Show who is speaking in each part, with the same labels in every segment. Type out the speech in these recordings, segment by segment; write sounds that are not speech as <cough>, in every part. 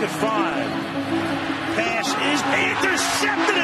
Speaker 1: at five. Pass is intercepted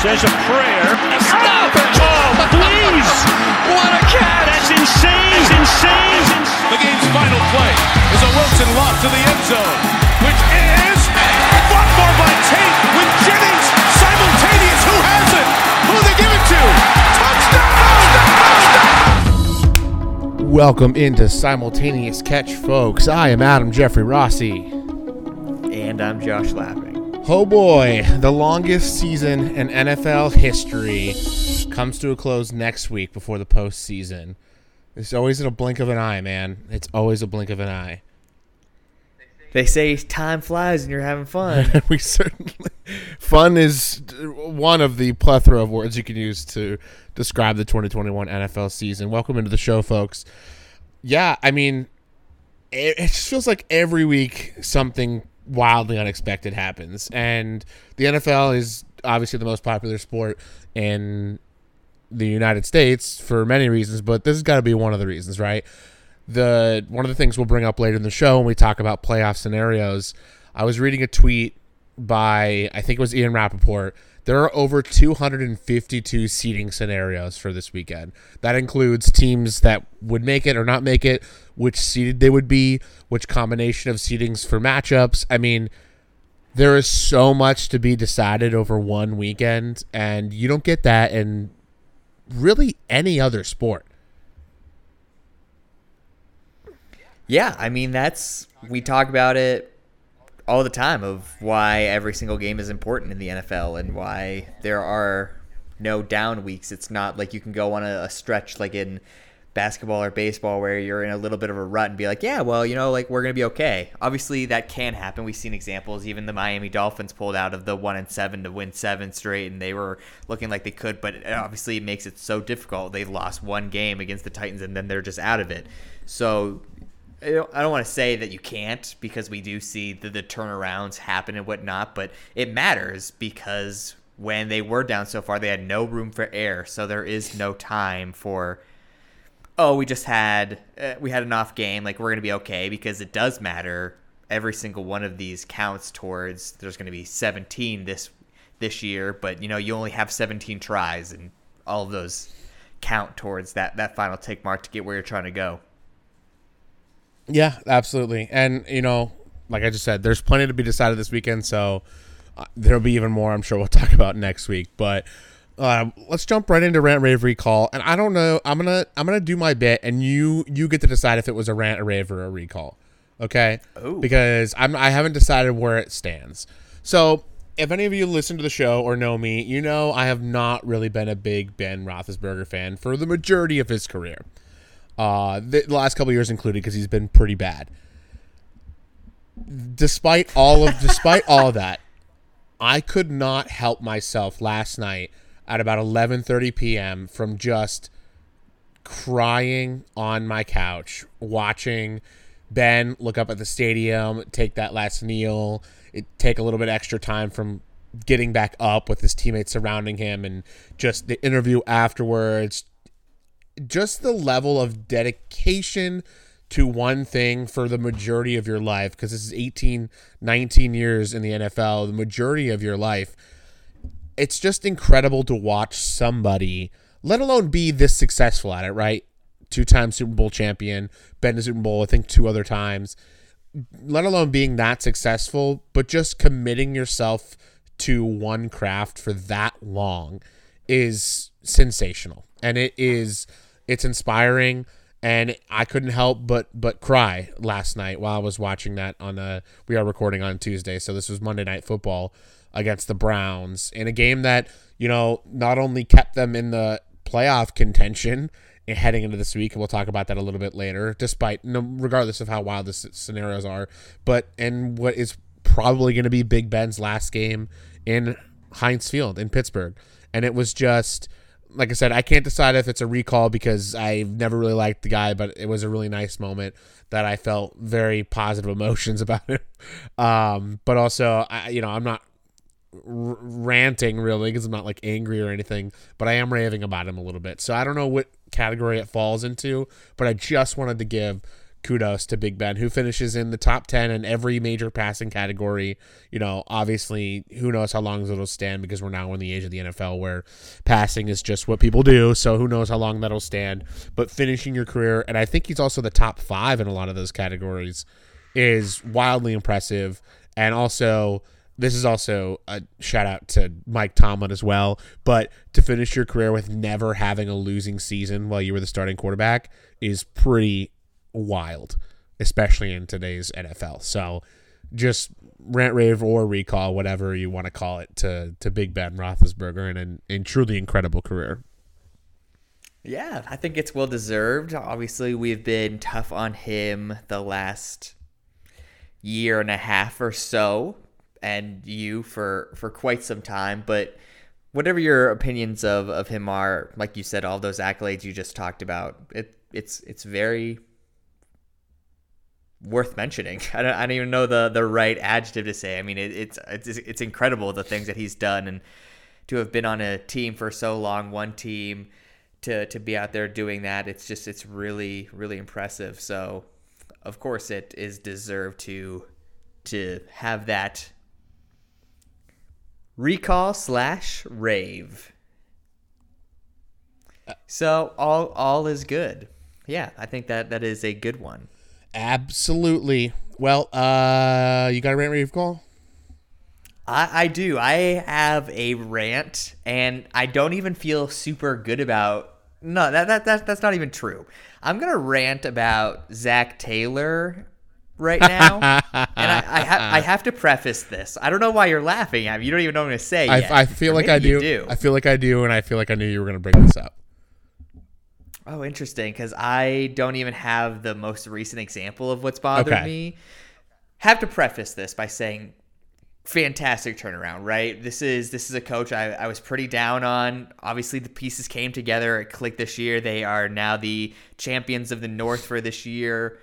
Speaker 1: Says a prayer.
Speaker 2: Stop it!
Speaker 1: Oh, <laughs> please.
Speaker 2: What a catch!
Speaker 1: That's insane. It's insane.
Speaker 3: The game's final play is a Wilson lock to the end zone, which is fought for by Tate with Jennings simultaneous. Who has it? Who they give it to? Touchdown!
Speaker 4: Welcome into Simultaneous Catch, folks. I am Adam Jeffrey Rossi.
Speaker 5: And I'm Josh Lapping.
Speaker 4: Oh boy, the longest season in NFL history comes to a close next week before the postseason. It's always in a blink of an eye, man. It's always a blink of an eye.
Speaker 5: They say time flies and you're having fun. <laughs>
Speaker 4: we certainly fun is one of the plethora of words you can use to describe the 2021 NFL season. Welcome into the show, folks. Yeah, I mean, it, it just feels like every week something wildly unexpected happens, and the NFL is obviously the most popular sport in the United States for many reasons, but this has got to be one of the reasons, right? the one of the things we'll bring up later in the show when we talk about playoff scenarios. I was reading a tweet by I think it was Ian Rapoport. There are over 252 seating scenarios for this weekend. That includes teams that would make it or not make it, which seeded they would be, which combination of seedings for matchups. I mean, there is so much to be decided over one weekend, and you don't get that in really any other sport.
Speaker 5: yeah, I mean that's we talk about it all the time of why every single game is important in the NFL and why there are no down weeks. It's not like you can go on a, a stretch like in basketball or baseball where you're in a little bit of a rut and be like, yeah, well, you know, like we're gonna be okay. Obviously, that can happen. We've seen examples. Even the Miami Dolphins pulled out of the one and seven to win seven straight, and they were looking like they could. But it obviously, it makes it so difficult. They lost one game against the Titans, and then they're just out of it. So. I don't, want to say that you can't because we do see the, the turnarounds happen and whatnot, but it matters because when they were down so far, they had no room for error. So there is no time for oh, we just had uh, we had an off game, like we're gonna be okay because it does matter. Every single one of these counts towards there's gonna be 17 this this year, but you know you only have 17 tries, and all of those count towards that that final take mark to get where you're trying to go.
Speaker 4: Yeah, absolutely. And, you know, like I just said, there's plenty to be decided this weekend. So uh, there'll be even more, I'm sure we'll <laughs> talk about next week. But uh, let's jump right into rant rave recall. And I don't know, I'm gonna I'm gonna do my bit, and you you get to decide if it was a rant, a rave, or a recall. Okay?
Speaker 5: Ooh.
Speaker 4: Because I'm I haven't decided where it stands. So if any of you listen to the show or know me, you know I have not really been a big Ben Roethlisberger fan for the majority of his career uh, the last couple years included because he's been pretty bad. Despite all of despite all that, I could not help myself last night at about 11:30 p.m. from just crying on my couch watching Ben look up at the stadium, take that last kneel, it take a little bit extra time from getting back up with his teammates surrounding him and just the interview afterwards, just the level of dedication to one thing for the majority of your life because this is 18 19 years in the NFL the majority of your life it's just incredible to watch somebody let alone be this successful at it right? Two-time Super Bowl champion been to Super Bowl I think two other times. Let alone being that successful but just committing yourself to one craft for that long is sensational. And it is it's inspiring and I couldn't help but but cry last night while I was watching that on a we are recording on Tuesday. So this was Monday night football against the Browns in a game that you know not only kept them in the playoff contention heading into this week and we'll talk about that a little bit later despite regardless of how wild the scenarios are but and what is probably going to be Big Ben's last game in Heinz Field in Pittsburgh. And it was just like I said, I can't decide if it's a recall because I've never really liked the guy, but it was a really nice moment that I felt very positive <laughs> emotions about it. Um, but also, I, you know, I'm not r- ranting really because I'm not like angry or anything, but I am raving about him a little bit. So I don't know what category it falls into, but I just wanted to give kudos to Big Ben, who finishes in the top 10 in every major passing category. You know, obviously, who knows how long it'll stand because we're now in the age of the NFL where passing is just what people do. So who knows how long that'll stand. But finishing your career, and I think he's also the top five in a lot of those categories, is wildly impressive. And also, this is also a shout out to Mike Tomlin as well. But to finish your career with never having a losing season while you were the starting quarterback is pretty wild, especially in today's NFL. So just rant, rave, or recall, whatever you want to call it, to to Big Ben Roethlisberger and an in truly incredible career.
Speaker 5: Yeah, I think it's well deserved. Obviously, we've been tough on him the last year and a half or so, and you for for quite some time. But whatever your opinions of of him are, like you said, all those accolades you just talked about, it it's it's very worth mentioning. <laughs> I don't, I don't even know the the right adjective to say. I mean, it, it's it's it's incredible the things that he's done and to have been on a team for so long, one team to to be out there doing that. It's just it's really really impressive. So, of course, it is deserved to to have that recall slash rave. So all all is good. Yeah, I think that that is a good one.
Speaker 4: Absolutely. Well, uh, you got a rant rave call?
Speaker 5: I, I do. I have a rant, and I don't even feel super good about. No, that, that, that that's not even true. I'm gonna rant about Zac Taylor right now, <laughs> and I I, ha- I, have to preface this. I don't know why you're laughing at me. You don't even know what I'm gonna say.
Speaker 4: I, I feel like I do. do. I feel like I do, and I feel like I knew you were gonna bring this up.
Speaker 5: Oh, interesting. Because I don't even have the most recent example of what's bothered okay. me. Have to preface this by saying, fantastic turnaround, right? This is this is a coach I, I was pretty down on. Obviously, the pieces came together. It clicked this year. They are now the champions of the North for this year.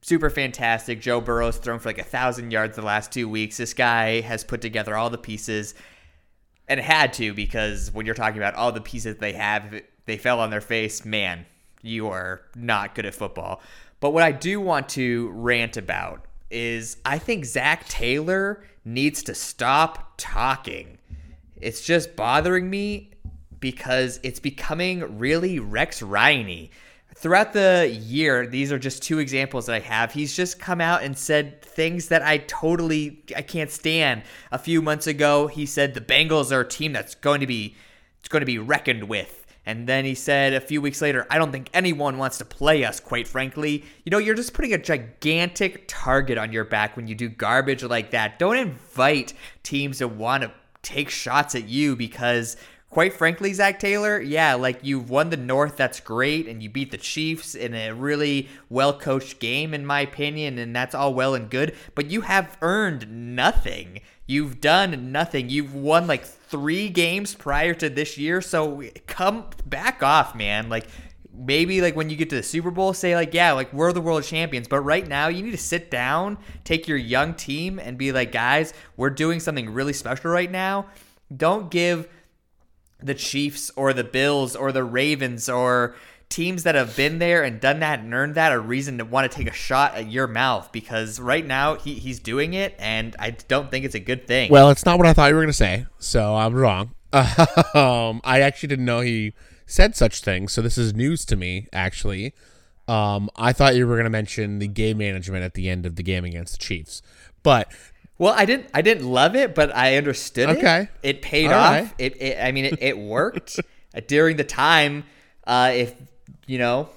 Speaker 5: Super fantastic. Joe Burrow's thrown for like a thousand yards the last two weeks. This guy has put together all the pieces, and it had to because when you're talking about all the pieces they have, they fell on their face. Man, you are not good at football. But what I do want to rant about is I think Zac Taylor needs to stop talking. It's just bothering me because it's becoming really Rex Ryany. Throughout the year, these are just two examples that I have. He's just come out and said things that I totally I can't stand. A few months ago, he said the Bengals are a team that's going to be it's going to be reckoned with and then he said a few weeks later, I don't think anyone wants to play us, quite frankly. You know, you're just putting a gigantic target on your back when you do garbage like that. Don't invite teams to want to take shots at you because, quite frankly, Zac Taylor, yeah, like you've won the North, that's great, and you beat the Chiefs in a really well coached game, in my opinion, and that's all well and good, but you have earned nothing. You've done nothing. You've won like three games prior to this year. So come back off, man. Like maybe like when you get to the Super Bowl, say like, yeah, like we're the world champions. But right now, you need to sit down, take your young team, and be like, guys, we're doing something really special right now. Don't give the Chiefs or the Bills or the Ravens or teams that have been there and done that and earned that a reason to want to take a shot at your mouth because right now he, he's doing it and I don't think it's a good thing.
Speaker 4: Well, it's not what I thought you were going to say, so I'm wrong. <laughs> um, I actually didn't know he said such things, so this is news to me, actually. Um, I thought you were going to mention the game management at the end of the game against the Chiefs, but
Speaker 5: well, I didn't. I didn't love it, but I understood
Speaker 4: okay.
Speaker 5: it. It paid All off. Right. It, it. I mean, it, it worked. <laughs> uh, during the time, uh, if you know,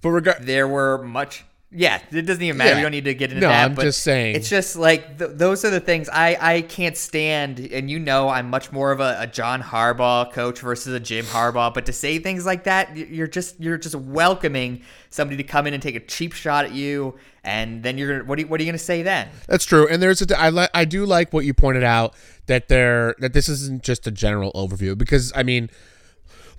Speaker 4: But regard,
Speaker 5: there were much. Yeah, it doesn't even matter.
Speaker 4: Yeah.
Speaker 5: We don't need to get into
Speaker 4: No,
Speaker 5: that.
Speaker 4: I'm
Speaker 5: but
Speaker 4: just saying.
Speaker 5: It's just like th- those are the things I I can't stand. And you know, I'm much more of a, a John Harbaugh coach versus a Jim Harbaugh. But to say things like that, you're just you're just welcoming somebody to come in and take a cheap shot at you, and then you're gonna what are you, what are you gonna say then?
Speaker 4: That's true, and there's a I li- I do like what you pointed out that there that this isn't just a general overview because I mean,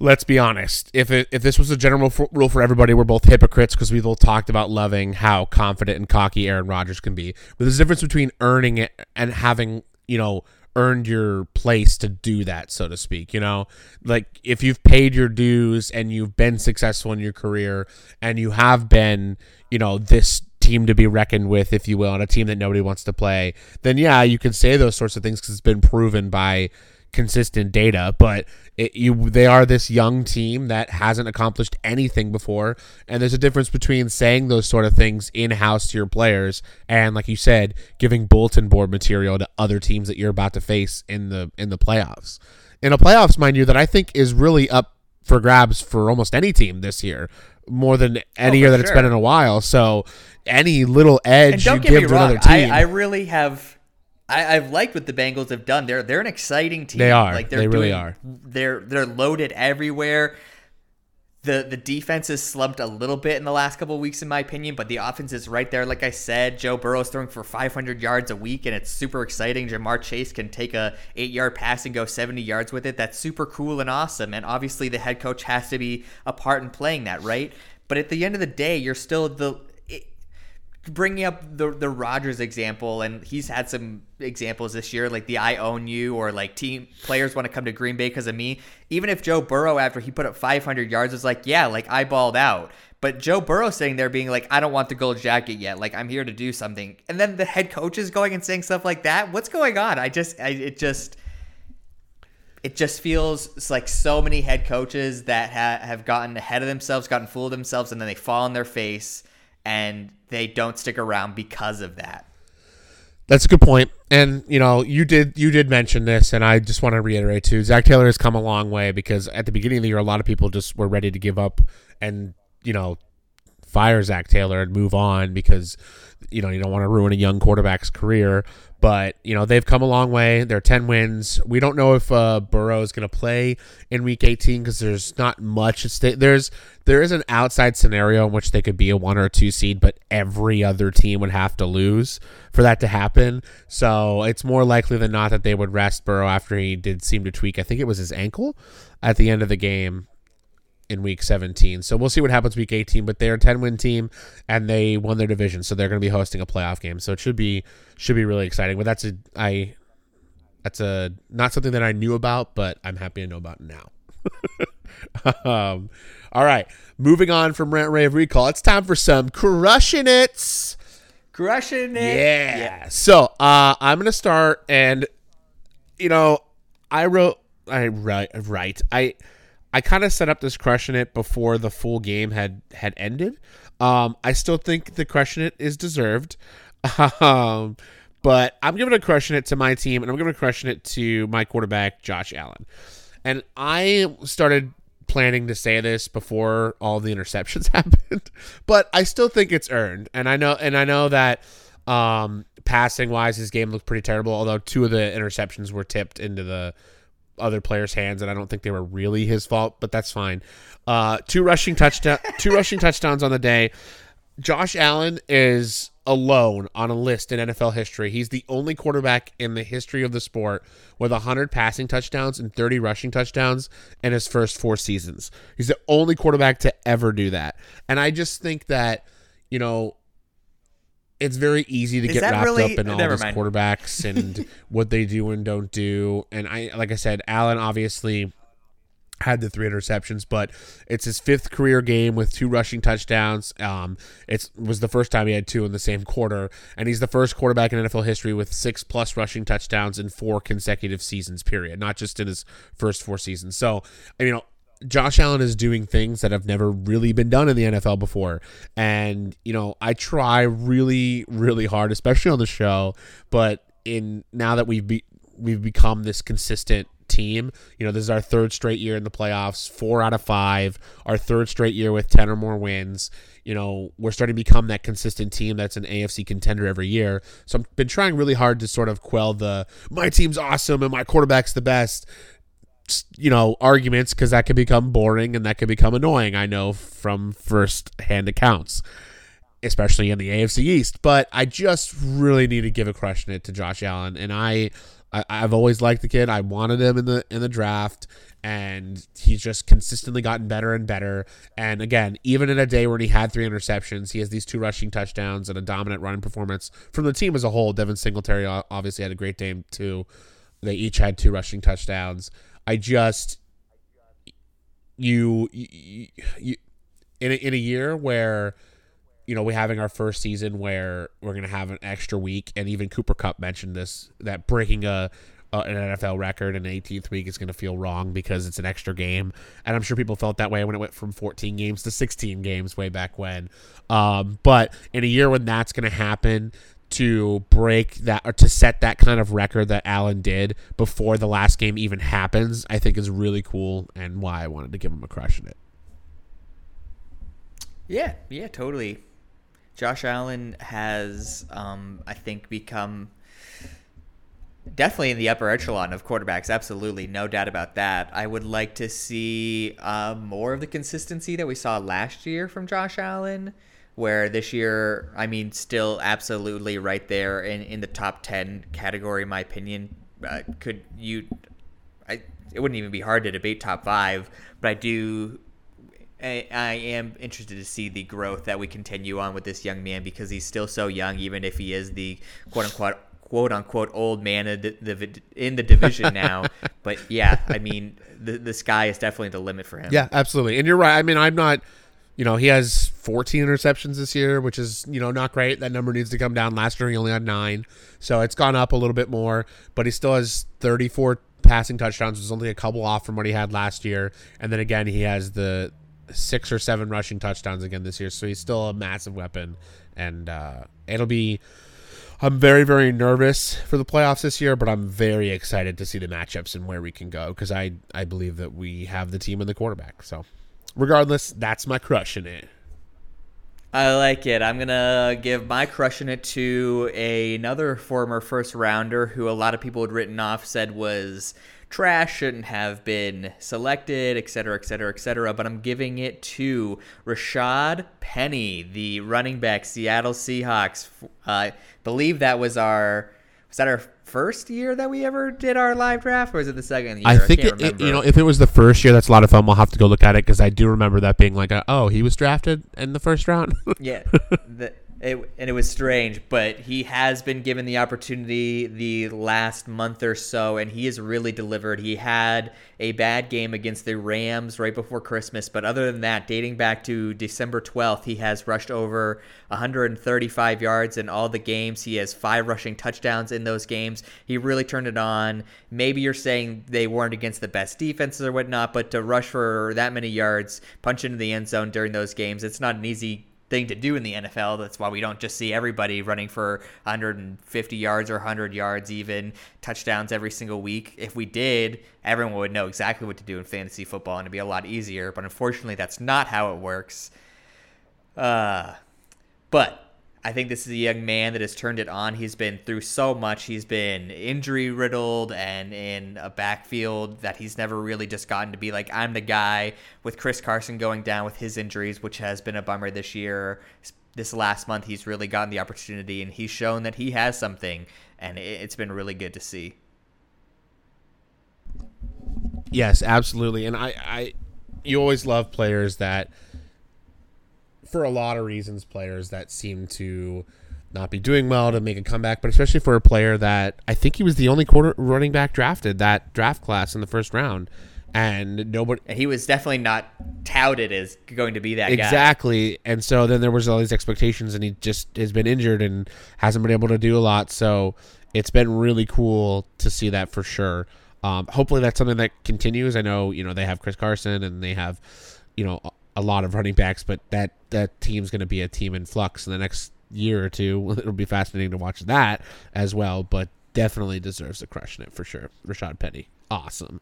Speaker 4: let's be honest, if it, if this was a general rule for everybody, we're both hypocrites because we've all talked about loving how confident and cocky Aaron Rodgers can be, but there's a difference between earning it and having you know earned your place to do that so to speak you know? Like if you've paid your dues and you've been successful in your career and you have been you know this team to be reckoned with if you will and a team that nobody wants to play then yeah you can say those sorts of things because it's been proven by consistent data but it, you they are this young team that hasn't accomplished anything before. And there's a difference between saying those sort of things in house to your players and like you said giving bulletin board material to other teams that you're about to face in the in the playoffs. In a playoffs mind you that I think is really up for grabs for almost any team this year more than any
Speaker 5: Oh,
Speaker 4: year that it's been in a while. So any little edge you give to
Speaker 5: wrong,
Speaker 4: another
Speaker 5: I,
Speaker 4: team
Speaker 5: I really have. I, I've liked what the Bengals have done. They're they're an exciting team.
Speaker 4: They are.
Speaker 5: Like they're
Speaker 4: They really
Speaker 5: doing-
Speaker 4: are.
Speaker 5: They're they're loaded everywhere. The the defense has slumped a little bit in the last couple of weeks, in my opinion, but the offense is right there. Like I said, Joe Burrow's throwing for 500 yards a week, and it's super exciting. Ja'Marr Chase can take a eight yard pass and go 70 yards with it. That's super cool and awesome. And obviously, the head coach has to be a part in playing that, right? But at the end of the day, you're still the bringing up the the Rodgers example, and he's had some examples this year, like the "I own you" or like team players want to come to Green Bay because of me. Even if Joe Burrow, after he put up 500 yards, was like, "Yeah, like I balled out," but Joe Burrow sitting there being like, "I don't want the gold jacket yet. Like I'm here to do something," and then the head coach is going and saying stuff like that. What's going on? I just, I, it just. It just feels like so many head coaches that ha- have gotten ahead of themselves, gotten full of themselves, and then they fall on their face and they don't stick around because of that.
Speaker 4: That's a good point. And you know, you did you did mention this, and I just want to reiterate too. Zac Taylor has come a long way because at the beginning of the year, a lot of people just were ready to give up and you know fire Zac Taylor and move on because you know you don't want to ruin a young quarterback's career. But you know they've come a long way. They're ten wins. We don't know if uh, Burrow is going to play in Week 18 because there's not much. There's there is an outside scenario in which they could be a one or two seed, but every other team would have to lose for that to happen. So it's more likely than not that they would rest Burrow after he did seem to tweak. I think it was his ankle at the end of the game in week 17. So we'll see what happens week 18, but they're a 10 win team and they won their division. So they're going to be hosting a playoff game. So it should be should be really exciting. But that's a I that's a not something that I knew about, but I'm happy to know about now. <laughs> um, all right, moving on from rant rave recall. It's time for some crushing it.
Speaker 5: Crushing it.
Speaker 4: Yeah. So uh, I'm gonna start, and you know, I wrote, I write, right. I, I kind of set up this crushing it before the full game had had ended. Um, I still think the crushing it is deserved. <laughs> Um, but I'm giving a crushing it to my team, and I'm giving a crushing it to my quarterback, Josh Allen. And I started planning to say this before all the interceptions <laughs> happened, but I still think it's earned. And I know, and I know that um, passing wise, his game looked pretty terrible. Although two of the interceptions were tipped into the other players' hands, and I don't think they were really his fault, but that's fine. Uh, two rushing touchdown, <laughs> two rushing touchdowns on the day. Josh Allen is alone on a list in NFL history. He's the only quarterback in the history of the sport with 100 passing touchdowns and 30 rushing touchdowns in his first four seasons. He's the only quarterback to ever do that. And I just think that, you know, it's very easy to
Speaker 5: Is
Speaker 4: get wrapped
Speaker 5: really-
Speaker 4: up in all
Speaker 5: never
Speaker 4: these
Speaker 5: mind.
Speaker 4: quarterbacks <laughs> and what they do and don't do. And I, like I said, Allen obviously had the three interceptions, but it's his fifth career game with two rushing touchdowns. Um, it was the first time he had two in the same quarter, and he's the first quarterback in NFL history with six plus rushing touchdowns in four consecutive seasons. Period, not just in his first four seasons. So, you know. Josh Allen is doing things that have never really been done in the NFL before. And, you know, I try really, really hard, especially on the show, but in now that we've be, we've become this consistent team. You know, this is our third straight year in the playoffs, four out of five, our third straight year with 10 or more wins. You know, we're starting to become that consistent team that's an AFC contender every year. So I've been trying really hard to sort of quell the my team's awesome and my quarterback's the best you know arguments because that could become boring and that could become annoying i know from first hand accounts especially in the afc east. But i just really need to give a crush in it to josh allen and i, I i've always liked the kid. I wanted him in the in the draft and he's just consistently gotten better and better. And again even in a day when he had three interceptions he has these two rushing touchdowns and a dominant running performance from the team as a whole. Devin singletary obviously had a great game too. They each had two rushing touchdowns I just you you, you in a, in a year where you know we're having our first season where we're gonna have an extra week, and even Cooper Kupp mentioned this that breaking a an NFL record in the 18th week is going to feel wrong because it's an extra game. And I'm sure people felt that way when it went from 14 games to 16 games way back when. Um, but in a year when that's going to happen, to break that or to set that kind of record that Allen did before the last game even happens, I think is really cool and why I wanted to give him a crush in it.
Speaker 5: Yeah, yeah, totally. Josh Allen has, um, I think, become definitely in the upper echelon of quarterbacks. Absolutely, no doubt about that. I would like to see uh, more of the consistency that we saw last year from Josh Allen where this year, I mean, still absolutely right there in, in the top 10 category, in my opinion. Uh, could you, I, it wouldn't even be hard to debate top five, but I do, I, I am interested to see the growth that we continue on with this young man because he's still so young, even if he is the quote unquote quote unquote old man in the, the in the division <laughs> now. but yeah, I mean, the the sky is definitely the limit for him.
Speaker 4: Yeah, absolutely. And you're right. I mean, I'm not you know, he has 14 interceptions this year, which is, you know, not great. That number needs to come down. Last year he only had nine. So it's gone up a little bit more, but he still has 34 passing touchdowns, which is only a couple off from what he had last year. And then again, he has the six or seven rushing touchdowns again this year. So he's still a massive weapon. And uh, it'll be. I'm very, very nervous for the playoffs this year, but I'm very excited to see the matchups and where we can go because I, I believe that we have the team and the quarterback. So regardless, that's my crush in it.
Speaker 5: I like it. I'm gonna give my crush in it to a, another former first rounder who a lot of people had written off, said was trash, shouldn't have been selected, etc., etc., etc. But I'm giving it to Rashad Penny, the running back, Seattle Seahawks. I uh, believe that was our was that our first year that we ever did our live draft, or was it the second year?
Speaker 4: I think I it, it, you know if it was the first year, that's a lot of fun. We'll have to go look at it because I do remember that being like, a, oh, he was drafted in the first round. <laughs>
Speaker 5: yeah, the, it, and it was strange, but he has been given the opportunity the last month or so, and he has really delivered. He had a bad game against the Rams right before Christmas, but other than that, dating back to December 12th, he has rushed over 135 yards in all the games. He has five rushing touchdowns in those games. He really turned it on. Maybe you're saying they weren't against the best defenses or whatnot, but to rush for that many yards, punch into the end zone during those games, it's not an easy thing to do in the NFL. That's why we don't just see everybody running for 150 yards or 100 yards, even touchdowns every single week. If we did, everyone would know exactly what to do in fantasy football and it'd be a lot easier. But unfortunately, that's not how it works. Uh, but I think this is a young man that has turned it on. He's been through so much. He's been injury riddled and in a backfield that he's never really just gotten to be like, I'm the guy with Chris Carson going down with his injuries, which has been a bummer this year. This last month, he's really gotten the opportunity and he's shown that he has something, and it's been really good to see.
Speaker 4: Yes, absolutely. And I, I you always love players that for a lot of reasons, players that seem to not be doing well to make a comeback, but especially for a player that I think he was the only quarter running back drafted that draft class in the first round. And nobody,
Speaker 5: he was definitely not touted as going to be that
Speaker 4: exactly.
Speaker 5: Guy.
Speaker 4: And so then there was all these expectations, and he just has been injured and hasn't been able to do a lot. So it's been really cool to see that for sure. Um, hopefully that's something that continues. I know you know they have Chris Carson and they have you know a lot of running backs, but that that team's going to be a team in flux in the next year or two. <laughs> It'll be fascinating to watch that as well. But definitely deserves a crush in it for sure. Rashad Penny, awesome.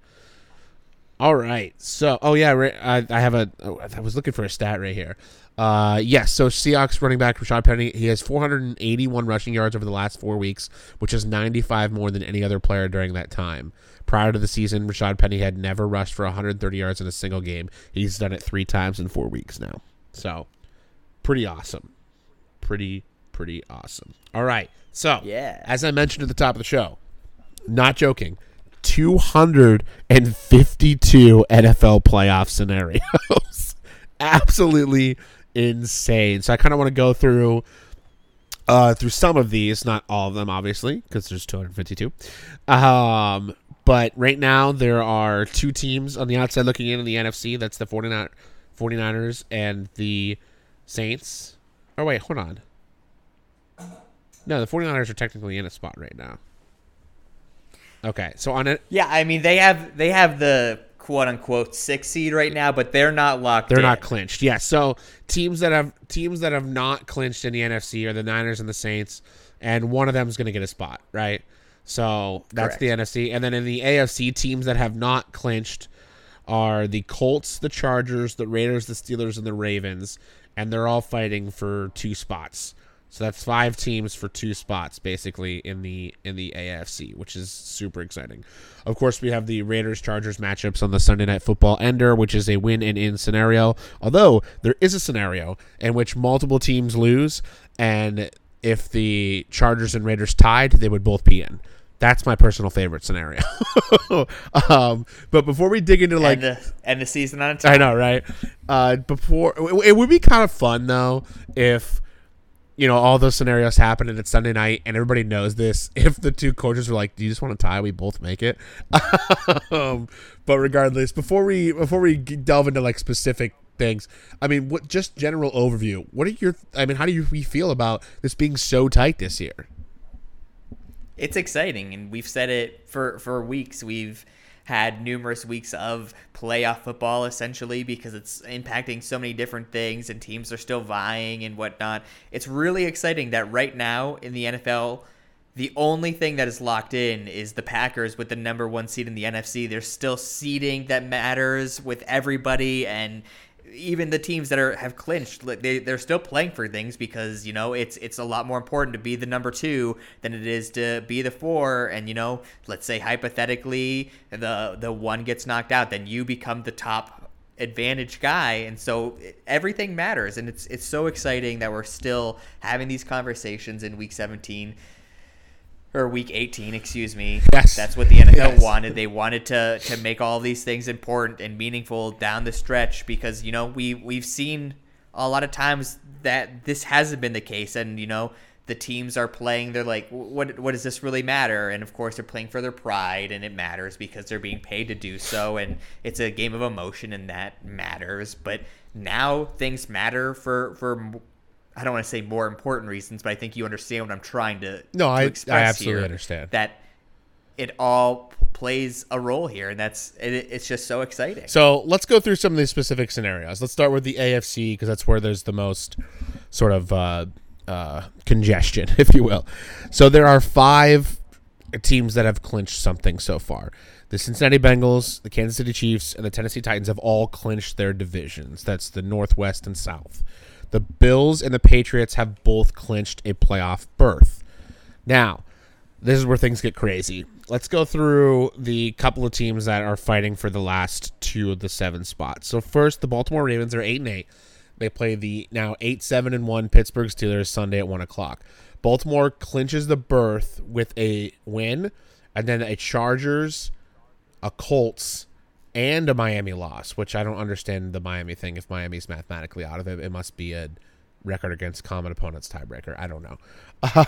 Speaker 4: All right, so oh yeah, I, have a. Oh, I was looking for a stat right here. Uh, yes, so Seahawks running back Rashad Penny, he has 481 rushing yards over the last four weeks, which is 95 more than any other player during that time. Prior to the season, Rashad Penny had never rushed for 130 yards in a single game. He's done it three times in four weeks now. So, pretty awesome. Pretty, pretty awesome. All right. So,
Speaker 5: Yeah.
Speaker 4: as I mentioned at the top of the show, not joking, 252 NFL playoff scenarios. <laughs> Absolutely insane. So I kind of want to go through uh, through some of these, not all of them, obviously, because there's 252. Um, but right now, there are two teams on the outside looking in in the NFC. That's the 49, 49ers and the Saints. Oh, wait, hold on. No, the 49ers are technically in a spot right now. Okay, so on it,
Speaker 5: Yeah, I mean they have they have the quote unquote six seed right now, but they're not locked.
Speaker 4: They're
Speaker 5: in.
Speaker 4: not clinched. Yeah. So teams that have teams that have not clinched in the NFC are the Niners and the Saints, and one of them is going to get a spot, right? So that's the NFC, and then in the AFC, teams that have not clinched are the Colts, the Chargers, the Raiders, the Steelers, and the Ravens, and they're all fighting for two spots. So that's five teams for two spots, basically in the in the AFC, which is super exciting. Of course, we have the Raiders Chargers matchups on the Sunday Night Football Ender, which is a win and in scenario. Although there is a scenario in which multiple teams lose, and if the Chargers and Raiders tied, they would both be in. That's my personal favorite scenario. <laughs> um, but before we dig into like
Speaker 5: and the and the season on top.
Speaker 4: I know, right? Uh, before it it would be kind of fun though if you know all those scenarios happen and it's Sunday night and everybody knows this. <laughs> If the two coaches were like, "Do you just want to tie? We both make it." <laughs> um, but regardless, before we before we delve into like specific things, I mean, what just general overview? What are your? I mean, how do you we feel about this being so tight this year?
Speaker 5: it's exciting and we've said it for for weeks we've had numerous weeks of playoff football essentially because it's impacting so many different things and teams are still vying and whatnot it's really exciting that right now in the nfl the only thing that is locked in is the Packers with the number one seed in the NFC. There's still seeding that matters with everybody, and even the teams that are have clinched, they they're still playing for things because you know it's it's a lot more important to be the number two than it is to be the four. And you know, let's say hypothetically the the one gets knocked out, then you become the top advantage guy. And so eh, everything matters. And it's it's so exciting that we're still having these conversations in week 17 or week 18 excuse me
Speaker 4: Yes.
Speaker 5: that's what the NFL
Speaker 4: Yes.
Speaker 5: wanted they wanted to to make all these things important and meaningful down the stretch because you know we we've seen a lot of times that this hasn't been the case and you know the teams are playing they're like what what does this really matter and of course they're playing for their pride and it matters because they're being paid to do so and it's a game of emotion and that matters but now things matter for for I don't want to say more important reasons, but I think you understand what I'm trying to.
Speaker 4: No,
Speaker 5: to
Speaker 4: I- I absolutely understand.
Speaker 5: that it all plays a role here, and that's it, it's just so exciting.
Speaker 4: So let's go through some of these specific scenarios. Let's start with the AFC because that's where there's the most sort of uh, uh, congestion, <laughs> if you will. So there are five teams that have clinched something so far. The Cincinnati Bengals, the Kansas City Chiefs, and the Tennessee Titans have all clinched their divisions. That's the Northwest and South. The Bills and the Patriots have both clinched a playoff berth. Now, this is where things get crazy. Let's go through the couple of teams that are fighting for the last two of the seven spots. So first, the Baltimore Ravens are eight and eight. They play the now eight seven and one Pittsburgh Steelers Sunday at one o'clock. Baltimore clinches the berth with a win, and then a Chargers, a Colts, and a Miami loss. Which I don't understand the Miami thing. If Miami's mathematically out of it, it must be a record against common opponents tiebreaker. I don't know. <laughs>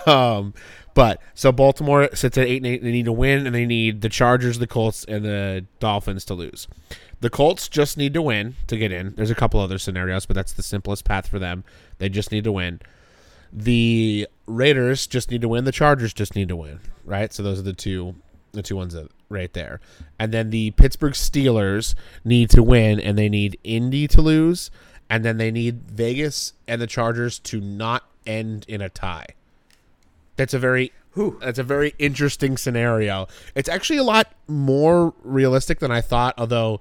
Speaker 4: Um, but so Baltimore sits at eight and eight. They need to win, and they need the Chargers, the Colts, and the Dolphins to lose. The Colts just need to win to get in. There's a couple other scenarios, but that's the simplest path for them. They just need to win. The Raiders just need to win. The Chargers just need to win. Right. So those are the two, the two ones that right there. And then the Pittsburgh Steelers need to win, and they need Indy to lose, and then they need Vegas and the Chargers to not end in a tie. That's a very That's a very interesting scenario. It's actually a lot more realistic than I thought, although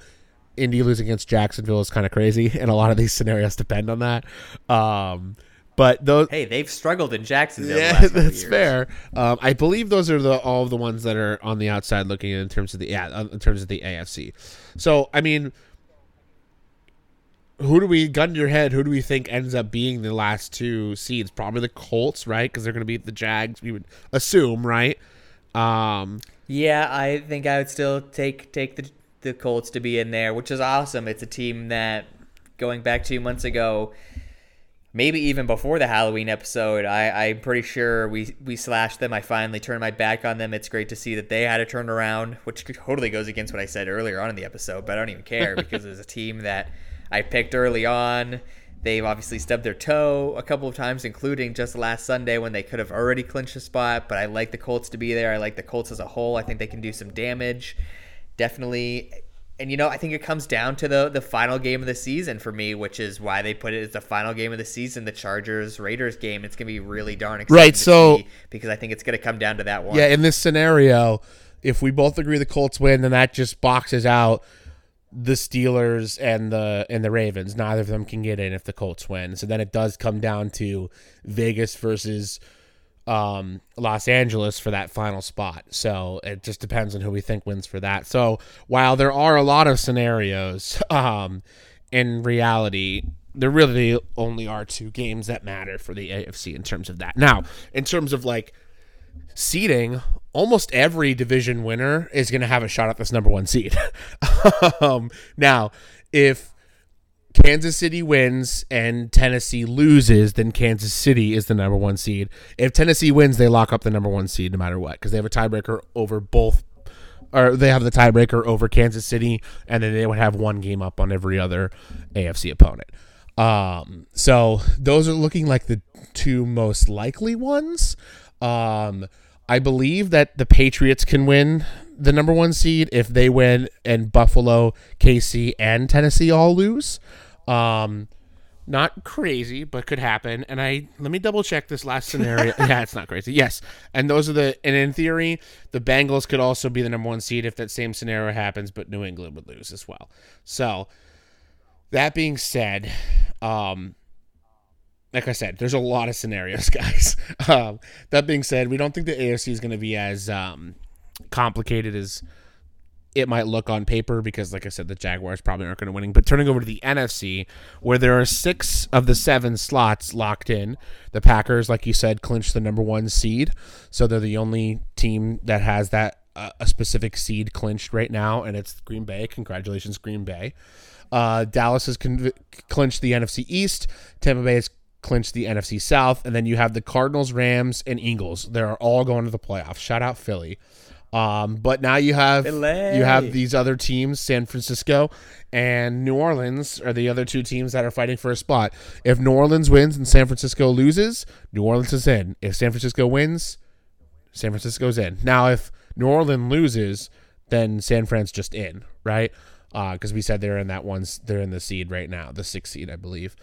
Speaker 4: Indy losing against Jacksonville is kind of crazy, <laughs> and a lot of these scenarios depend on that. Um, but those,
Speaker 5: Hey, they've struggled in Jacksonville.
Speaker 4: yeah, that's fair. Um, I believe those are the all of the ones that are on the outside looking in terms of the yeah, in terms of the AFC. So I mean, who do we gun to your head? Who do we think ends up being the last two seeds? Probably the Colts, right? Because they're going to beat the Jags. We would assume, right? Um,
Speaker 5: Yeah, I think I would still take take the the Colts to be in there, which is awesome. It's a team that going back two months ago, maybe even before the Halloween episode, I, I'm pretty sure we we slashed them. I finally turned my back on them. It's great to see that they had a turnaround, which totally goes against what I said earlier on in the episode, but I don't even care <laughs> because it's a team that I picked early on. They've obviously stubbed their toe a couple of times, including just last Sunday when they could have already clinched a spot. But I like the Colts to be there. I like the Colts as a whole. I think they can do some damage. Definitely. And you know, I think it comes down to the the final game of the season for me, which is why they put it as the final game of the season, the Chargers Raiders game. It's gonna be really darn exciting
Speaker 4: Right, so-
Speaker 5: because I think it's gonna come down to that one.
Speaker 4: yeah, in this scenario, if we both agree the Colts win, then that just boxes out the Steelers and the and the Ravens. Neither of them can get in if the Colts win. So then it does come down to Vegas versus um, Los Angeles for that final spot. So it just depends on who we think wins for that. So while there are a lot of scenarios, <laughs> um, in reality, there really only are two games that matter for the AFC in terms of that. Now, in terms of like seeding, almost every division winner is going to have a shot at this number one seed. <laughs> um, now, if Kansas City wins and Tennessee loses, then Kansas City is the number one seed. If Tennessee wins, they lock up the number one seed no matter what because they have a tiebreaker over both. Or they have the tiebreaker over Kansas City, and then they would have one game up on every other AFC opponent. Um, so those are looking like the two most likely ones. Um, I believe that the Patriots can win the number one seed if they win and Buffalo, KC, and Tennessee all lose. Um, not crazy, but could happen. And I let me double check this last scenario. <laughs> yeah, it's not crazy. Yes, and those are the and in theory, the Bengals could also be the number one seed if that same scenario happens, but New England would lose as well. So that being said, um, like I said, there's a lot of scenarios, <laughs> guys. Um, that being said, we don't think the AFC is going to be as um, complicated as it might look on paper because, like I said, the Jaguars probably aren't going to winning. But turning over to the NFC, where there are six of the seven slots locked in, the Packers, like you said, clinched the number one seed, so they're the only team that has that uh, a specific seed clinched right now, and it's Green Bay. Congratulations, Green Bay. Uh, Dallas has clinched the NFC East. Tampa Bay has clinched the NFC South, and then you have the Cardinals, Rams, and Eagles. They're all going to the playoffs. Shout out Philly. Um, but now you have
Speaker 5: Philly.
Speaker 4: you have these other teams, San Francisco and New Orleans, are the other two teams that are fighting for a spot. If New Orleans wins and San Francisco loses, New Orleans is in. If San Francisco wins, San Francisco's in. Now, if New Orleans loses, then San Fran's just in, right? Because we said they're in that one. They're in the seed right now, the sixth seed, I believe.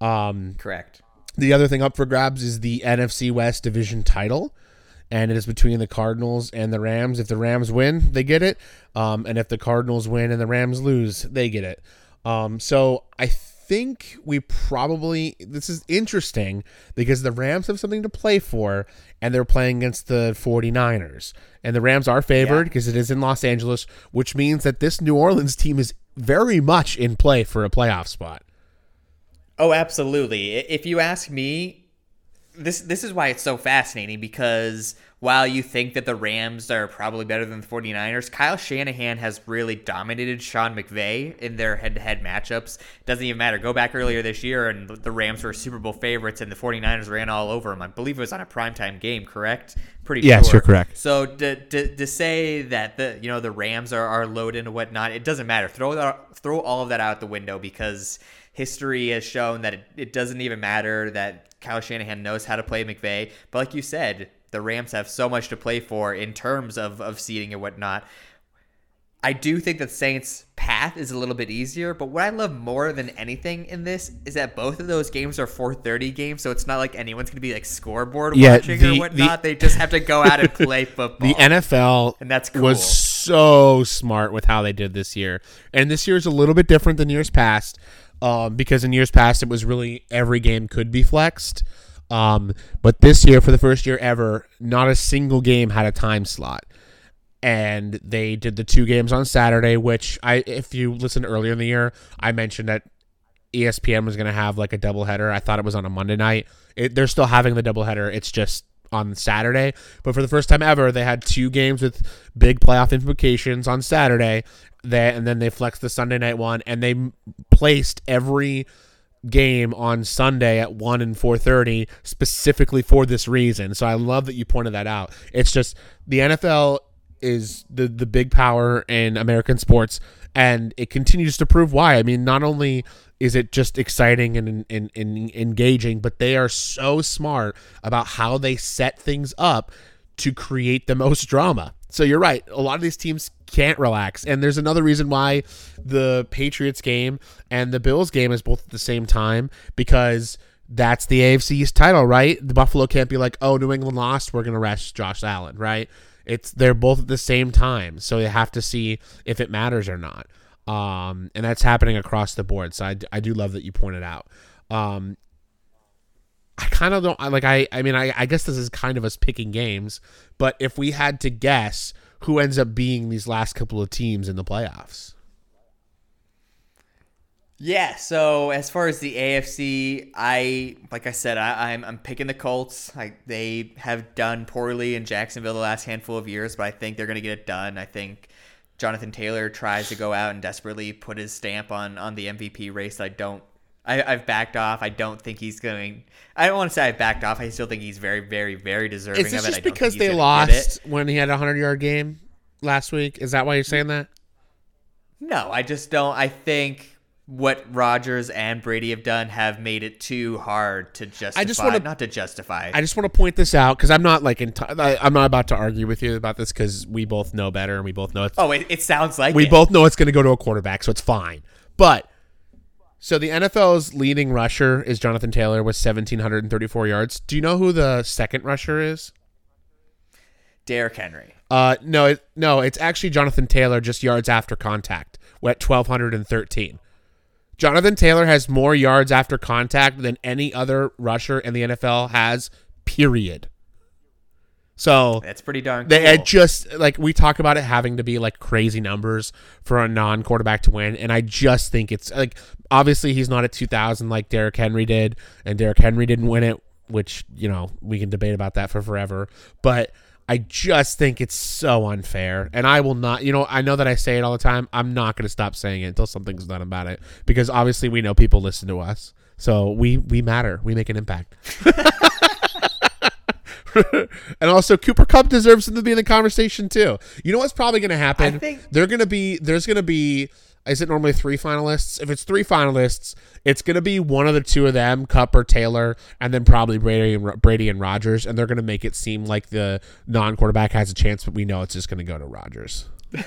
Speaker 4: Um,
Speaker 5: Correct.
Speaker 4: the other thing up for grabs is the NFC West division title, and it is between the Cardinals and the Rams. If the Rams win, they get it, um, and if the Cardinals win and the Rams lose, they get it. Um, so I think we probably this is interesting because the Rams have something to play for, and they're playing against the 49ers, and the Rams are favored because it is in Los Angeles, which means that this New Orleans team is very much in play for a playoff spot.
Speaker 5: Oh, absolutely. If you ask me, this this is why it's so fascinating because while you think that the Rams are probably better than the 49ers, Kyle Shanahan has really dominated Sean McVay in their head-to-head matchups. Doesn't even matter. Go back earlier this year and the Rams were Super Bowl favorites and the 49ers ran all over them. I believe it was on a primetime game, correct? Pretty
Speaker 4: Yes,
Speaker 5: sure.
Speaker 4: you're correct.
Speaker 5: So to, to, to say that the you know the Rams are, are loaded and whatnot, it doesn't matter. Throw that throw all of that out the window because history has shown that it, it doesn't even matter that Kyle Shanahan knows how to play McVay. But like you said, the Rams have so much to play for in terms of, of seeding and whatnot. I do think that Saints path is a little bit easier. But what I love more than anything in this is that both of those games are 4:30 games, so it's not like anyone's gonna be like scoreboard
Speaker 4: Yeah,
Speaker 5: watching
Speaker 4: the-
Speaker 5: or whatnot. they just have to go out and play <laughs> football.
Speaker 4: The NFL
Speaker 5: And that's cool.
Speaker 4: was so smart with how they did this year. And this year is a little bit different than years past um, because in years past it was really every game could be flexed. Um, but this year, for the first year ever, not a single game had a time slot. And they did the two games on Saturday, which I, if you listened earlier in the year, I mentioned that ESPN was going to have like a doubleheader. I thought it was on a Monday night. It, they're still having the doubleheader. It's just on Saturday. But for the first time ever, they had two games with big playoff implications on Saturday. They, and then they flexed the Sunday night one, and they placed every game on Sunday at 1 and 4:30 specifically for this reason. So I love that you pointed that out. It's just the NFL is the the big power in American sports and it continues to prove why. I mean, not only is it just exciting and, and, and engaging, but they are so smart about how they set things up to create the most drama. So you're right. A lot of these teams can't relax. And there's another reason why the Patriots game and the Bills game is both at the same time because that's the AFC's title, right? The Buffalo can't be like, "Oh, New England lost, we're going to rest Josh Allen," right? It's they're both at the same time. So you have to see if it matters or not. Um, and that's happening across the board. So I, I do love that you pointed out. Um, I kind of don't like I I mean I, I guess this is kind of us picking games, but if we had to guess who ends up being these last couple of teams in the playoffs.
Speaker 5: Yeah, so as far as the AFC, I like I said, I, I'm I'm picking the Colts. Like they have done poorly in Jacksonville the last handful of years, but I think they're gonna get it done. I think Jonathan Taylor tries to go out and desperately put his stamp on on the MVP race. I don't. I, I've backed off. I don't think he's going. I don't want to say I've backed off. I still think he's very, very, very deserving
Speaker 4: Is this
Speaker 5: of it. I
Speaker 4: just
Speaker 5: think
Speaker 4: because they
Speaker 5: it.
Speaker 4: lost when he had a hundred yard game last week? Is that why you're saying that?
Speaker 5: No, I just don't. I think what Rodgers and Brady have done have made it too hard to justify.
Speaker 4: just wanna-
Speaker 5: not to justify.
Speaker 4: I just want to point this out because I'm not like in I, I'm not about to argue with you about this because we both know better and we both know it's
Speaker 5: oh, it, it sounds like
Speaker 4: we
Speaker 5: it.
Speaker 4: both know it's going to go to a quarterback, so it's fine. But so the NFL's leading rusher is Jonathan Taylor with 1734 yards. Do you know who the second rusher is?
Speaker 5: Derrick Henry.
Speaker 4: Uh, no, it, no, it's actually Jonathan Taylor, just yards after contact, at 1213. Jonathan Taylor has more yards after contact than any other rusher in the NFL has. Period. So
Speaker 5: That's pretty darn
Speaker 4: they it just like we talk about it having to be like crazy numbers for a non-quarterback to win, and I just think it's like obviously he's not at 2,000 like Derrick Henry did, and Derrick Henry didn't win it, which you know we can debate about that for forever, but. I just think it's so unfair, and I will not. You know, I know that I say it all the time. I'm not going to stop saying it until something's done about it, because obviously we know people listen to us, so we we matter. We make an impact. <laughs> <laughs> and also Cooper Kupp deserves to be in the conversation too. You know what's probably going to happen?
Speaker 5: I think-
Speaker 4: they're going to be there's going to be is it normally three finalists? If it's three finalists, it's going to be one of the two of them, Kupp or Taylor, and then probably Brady and Brady and Rodgers, and they're going to make it seem like the non-quarterback has a chance, but we know it's just going to go to Rodgers. <laughs>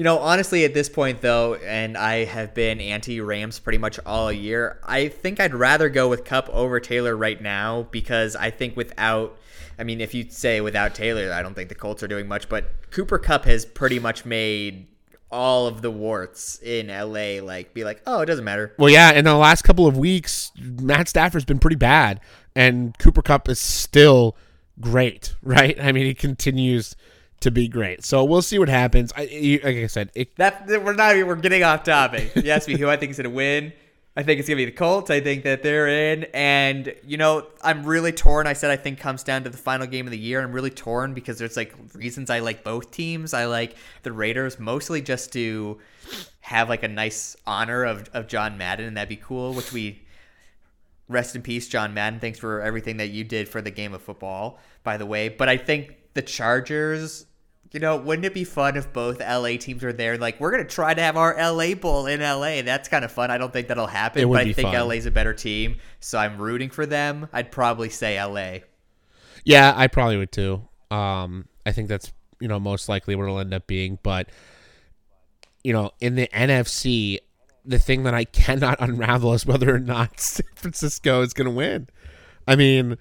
Speaker 5: You know, honestly, at this point, though, and I have been anti Rams pretty much all year, I think I'd rather go with Kupp over Taylor right now because I think without, I mean, if you say without Taylor, I don't think the Colts are doing much, but Cooper Kupp has pretty much made all of the warts in LA like be like, oh, it doesn't matter.
Speaker 4: Well, yeah, in the last couple of weeks, Matt Stafford's been pretty bad, and Cooper Kupp is still great, <laughs> right? I mean, he continues to be great. So we'll see what happens. I, like I said, it,
Speaker 5: That we're not we're getting off topic. You asked me who I think is gonna win. I think it's gonna be the Colts. I think that they're in, and you know I'm really torn. I said I think comes down to the final game of the year. I'm really torn because there's like reasons I like both teams. I like the Raiders mostly just to have like a nice honor of of John Madden, and that'd be cool. Which we rest in peace, John Madden. Thanks for everything that you did for the game of football, by the way. But I think the Chargers, you know, wouldn't it be fun if both LA teams were there? Like, we're gonna try to have our LA Bowl in LA. That's kind of fun. I don't think that'll happen, but I think
Speaker 4: fun.
Speaker 5: LA's a better team, so I'm rooting for them. I'd probably say LA.
Speaker 4: yeah, I probably would too. Um, I think that's you know most likely what it'll end up being, but you know, in the NFC, the thing that I <laughs> cannot unravel is whether or not <laughs> San Francisco is going to win. I mean,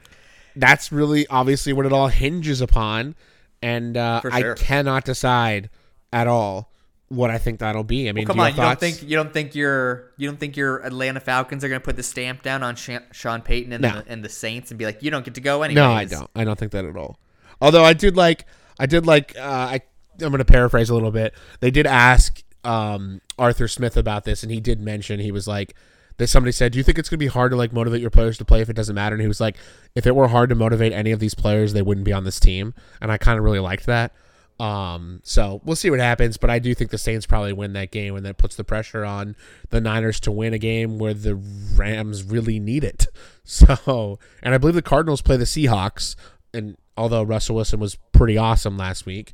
Speaker 4: that's really obviously what it all hinges upon, and uh,
Speaker 5: For
Speaker 4: I cannot decide at all what I think that'll be. I mean,
Speaker 5: Come
Speaker 4: do you
Speaker 5: on, you don't think you don't think your you don't think your Atlanta Falcons are going to put the stamp down on Sha- Sean Payton and,
Speaker 4: No.
Speaker 5: the, and the Saints and be like, you don't get to go anyways?
Speaker 4: No, I don't. I don't think that at all. Although I did like, I did like, uh, I I'm going to paraphrase a little bit. They did ask um, Arthur Smith about this, and he did mention he was like, that somebody said, "Do you think it's going to be hard to like motivate your players to play if it doesn't matter?" And he was like, "If it were hard to motivate any of these players, they wouldn't be on this team." And I kind of really liked that. Um, so we'll see what happens, but I do think the Saints probably win that game, and that puts the pressure on the Niners to win a game where the Rams really need it. <laughs> So, and I believe the Cardinals play the Seahawks, and although Russell Wilson was pretty awesome last week,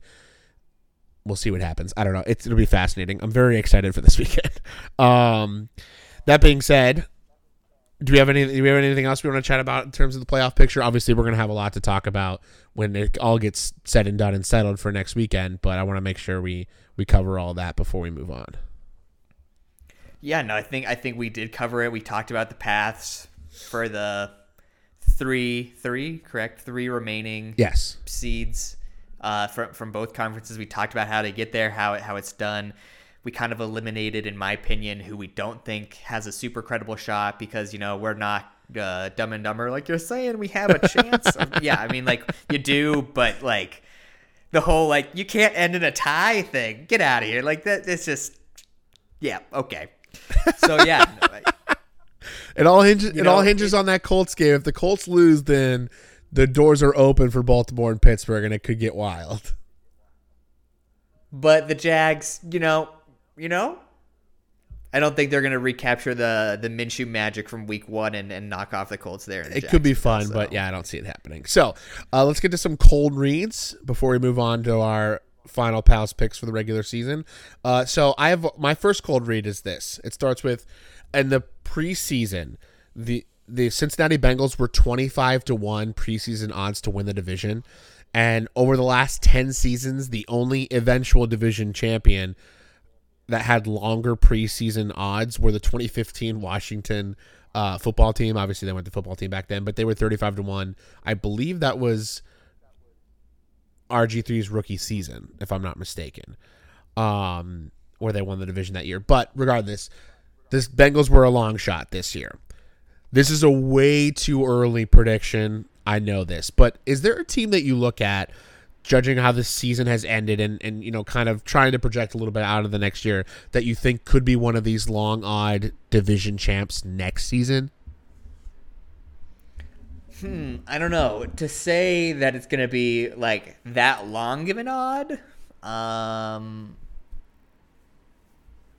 Speaker 4: we'll see what happens. I don't know. It's, it'll be fascinating. I'm very excited for this <laughs> weekend. Um, that being said, do we have any? Do we have anything else we want to chat about in terms of the playoff picture? Obviously, we're going to have a lot to talk about when it all gets said and done and settled for next weekend. But I want to make sure we we cover all that before we move on.
Speaker 5: Yeah, no, I think I think we did cover it. We talked about the paths for the three three correct three remaining
Speaker 4: Yes.
Speaker 5: seeds uh, from from both conferences. We talked about how to get there, how it, how it's done. We kind of eliminated, in my opinion, who we don't think has a super credible shot because you know we're not uh, dumb and dumber like you're saying. We have a chance. <laughs> yeah, I mean like you do, but like the whole like you can't end in a tie thing. Get out of here. Like that. It's just yeah okay. So yeah. no, I- <laughs>
Speaker 4: It all hinges. it
Speaker 5: know,
Speaker 4: all hinges on that Colts game. If the Colts lose, then the doors are open for Baltimore and Pittsburgh, and it could get wild.
Speaker 5: But the Jags, you know, you know, I don't think they're going to recapture the the Minshew magic from Week One and, and knock off the Colts there.
Speaker 4: It could be fun,
Speaker 5: so.
Speaker 4: but yeah, I don't see it happening. So uh, let's get to some cold reads before we move on to our final pals picks for the regular season. Uh, so I have my first cold read is this. It starts with in the preseason the the Cincinnati Bengals were twenty five to one preseason odds to win the division, and over the last ten seasons, the only eventual division champion that had longer preseason odds were the 2015 Washington uh, football team. Obviously, they went to football team back then, but they were 35 to one. I believe that was RG3's rookie season, if I'm not mistaken, um, where they won the division that year. But regardless, this Bengals were a long shot this year. This is a way too early prediction. I know this, but is there a team that you look at, judging how this season has ended, and and you know, kind of trying to project a little bit out of the next year, that you think could be one of these long odd division champs next season? Hmm.
Speaker 5: I don't know to say that it's going to be like that long an odd. Um,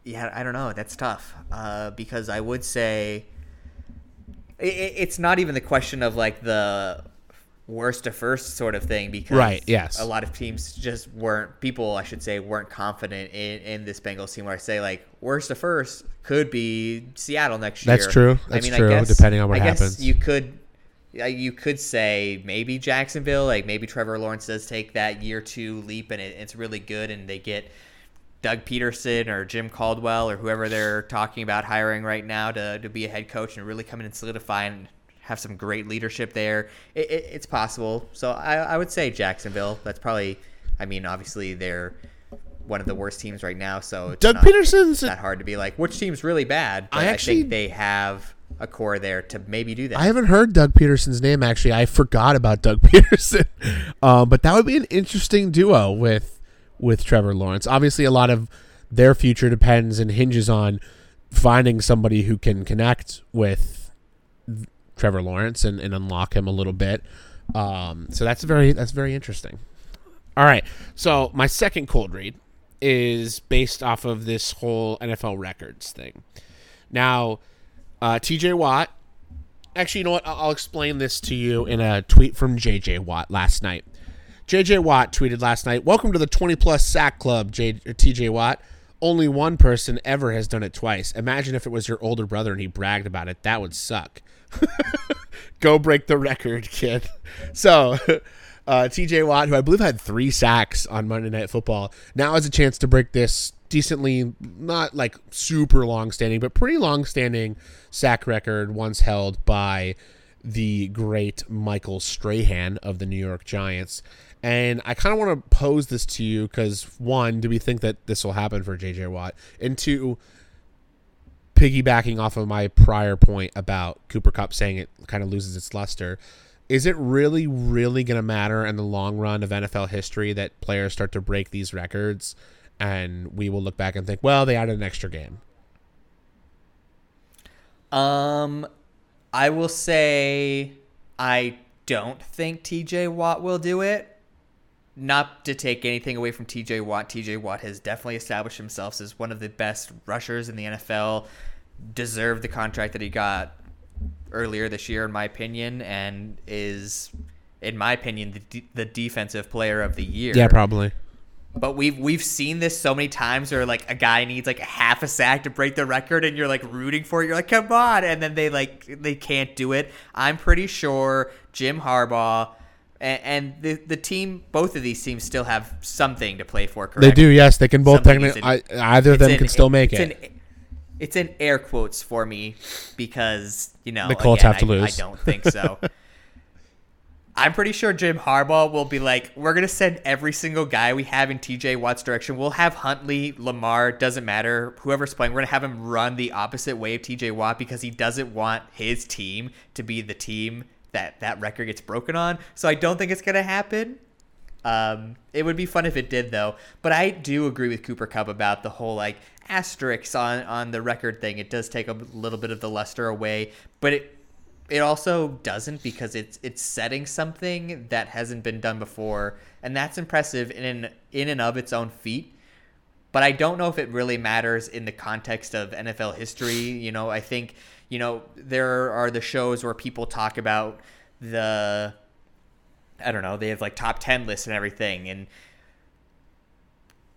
Speaker 5: yeah, I don't know. That's tough uh, because I would say it's not even the question of like the worst to first sort of thing because
Speaker 4: Right, yes.
Speaker 5: a lot of teams just weren't people I should say weren't confident in, in this Bengals team where I say like worst to first could be Seattle next year.
Speaker 4: That's true.
Speaker 5: I
Speaker 4: That's
Speaker 5: mean,
Speaker 4: true,
Speaker 5: I guess,
Speaker 4: depending on what
Speaker 5: I guess
Speaker 4: happens.
Speaker 5: You could uh, you could say maybe Jacksonville, like maybe Trevor Lawrence does take that year two leap and it, it's really good and they get Doug Pederson or Jim Caldwell or whoever they're talking about hiring right now to, to be a head coach and really come in and solidify and have some great leadership there. It, it, it's possible. So I, I would say Jacksonville. That's probably, I mean, obviously they're one of the worst teams right now. So it's
Speaker 4: Doug
Speaker 5: not
Speaker 4: Pederson's
Speaker 5: that hard to be like, which team's really bad?
Speaker 4: I
Speaker 5: I,
Speaker 4: actually-
Speaker 5: think they have a core there to maybe do that.
Speaker 4: I haven't heard Doug Pederson's name actually. I forgot about Doug <laughs> Pederson, um, but that would be an interesting duo with with Trevor Lawrence. Obviously, a lot of their future depends and hinges on finding somebody who can connect with Trevor Lawrence and, and unlock him a little bit. Um, so that's very that's very interesting. All right, so my second cold read is based off of this whole NFL records thing. Now, uh, TJ Watt. Actually, you know what? I'll explain this to you in a tweet from JJ Watt last night. JJ Watt tweeted last night, "Welcome to the 20 plus sack club, TJ Watt. Only one person ever has done it twice. Imagine if it was your older brother and he bragged about it. That would suck. <laughs> Go break the record, kid." So, <laughs> uh, TJ Watt, who I believe had three sacks on Monday Night Football, now has a chance to break this decently not like super long standing, but pretty long standing sack record once held by the great Michael Strahan of the New York Giants. And I kind of want to pose this to you because one, do we think that this will happen for JJ Watt? And two, piggybacking off of my prior point about Cooper Kupp saying it kind of loses its luster, is it really, really going to matter in the long run of NFL history that players start to break these records and we will look back and think, well, they added an extra game?
Speaker 5: Um, I will say I don't think TJ Watt will do it. Not to take anything away from TJ Watt. TJ Watt has definitely established himself as one of the best rushers in the NFL. Deserved the contract that he got earlier this year, in my opinion, and is, in my opinion, the, the defensive player of the year.
Speaker 4: Yeah, probably.
Speaker 5: But we've we've seen this so many times where like a guy needs like half a sack to break the record, and you're like rooting for it. You're like, come on, and then they like they can't do it. I'm pretty sure Jim Harbaugh and, and the the team, both of these teams, still have something to play for. Correct?
Speaker 4: They do, yes. They can both technically. Either of them
Speaker 5: in-
Speaker 4: can still make
Speaker 5: it's
Speaker 4: it.
Speaker 5: in- it's in air quotes for me because you know
Speaker 4: The Colts
Speaker 5: again,
Speaker 4: have to
Speaker 5: I-
Speaker 4: lose.
Speaker 5: I don't think so. <laughs> I'm pretty sure Jim Harbaugh will be like, we're gonna send every single guy we have in TJ Watt's direction. We'll have Huntley, Lamar, doesn't matter, whoever's playing. We're gonna have him run the opposite way of TJ Watt because he doesn't want his team to be the team that that record gets broken on. So I don't think it's gonna happen. Um, it would be fun if it did though. But I do agree with Cooper Kupp about the whole like asterisks on on the record thing. It does take a little bit of the luster away, but it it also doesn't because it's it's setting something that hasn't been done before, and that's impressive in in and of its own feat. But I don't know if it really matters in the context of NFL history. You know, I think you know there are the shows where people talk about the I don't know, they have like top 10 lists and everything. And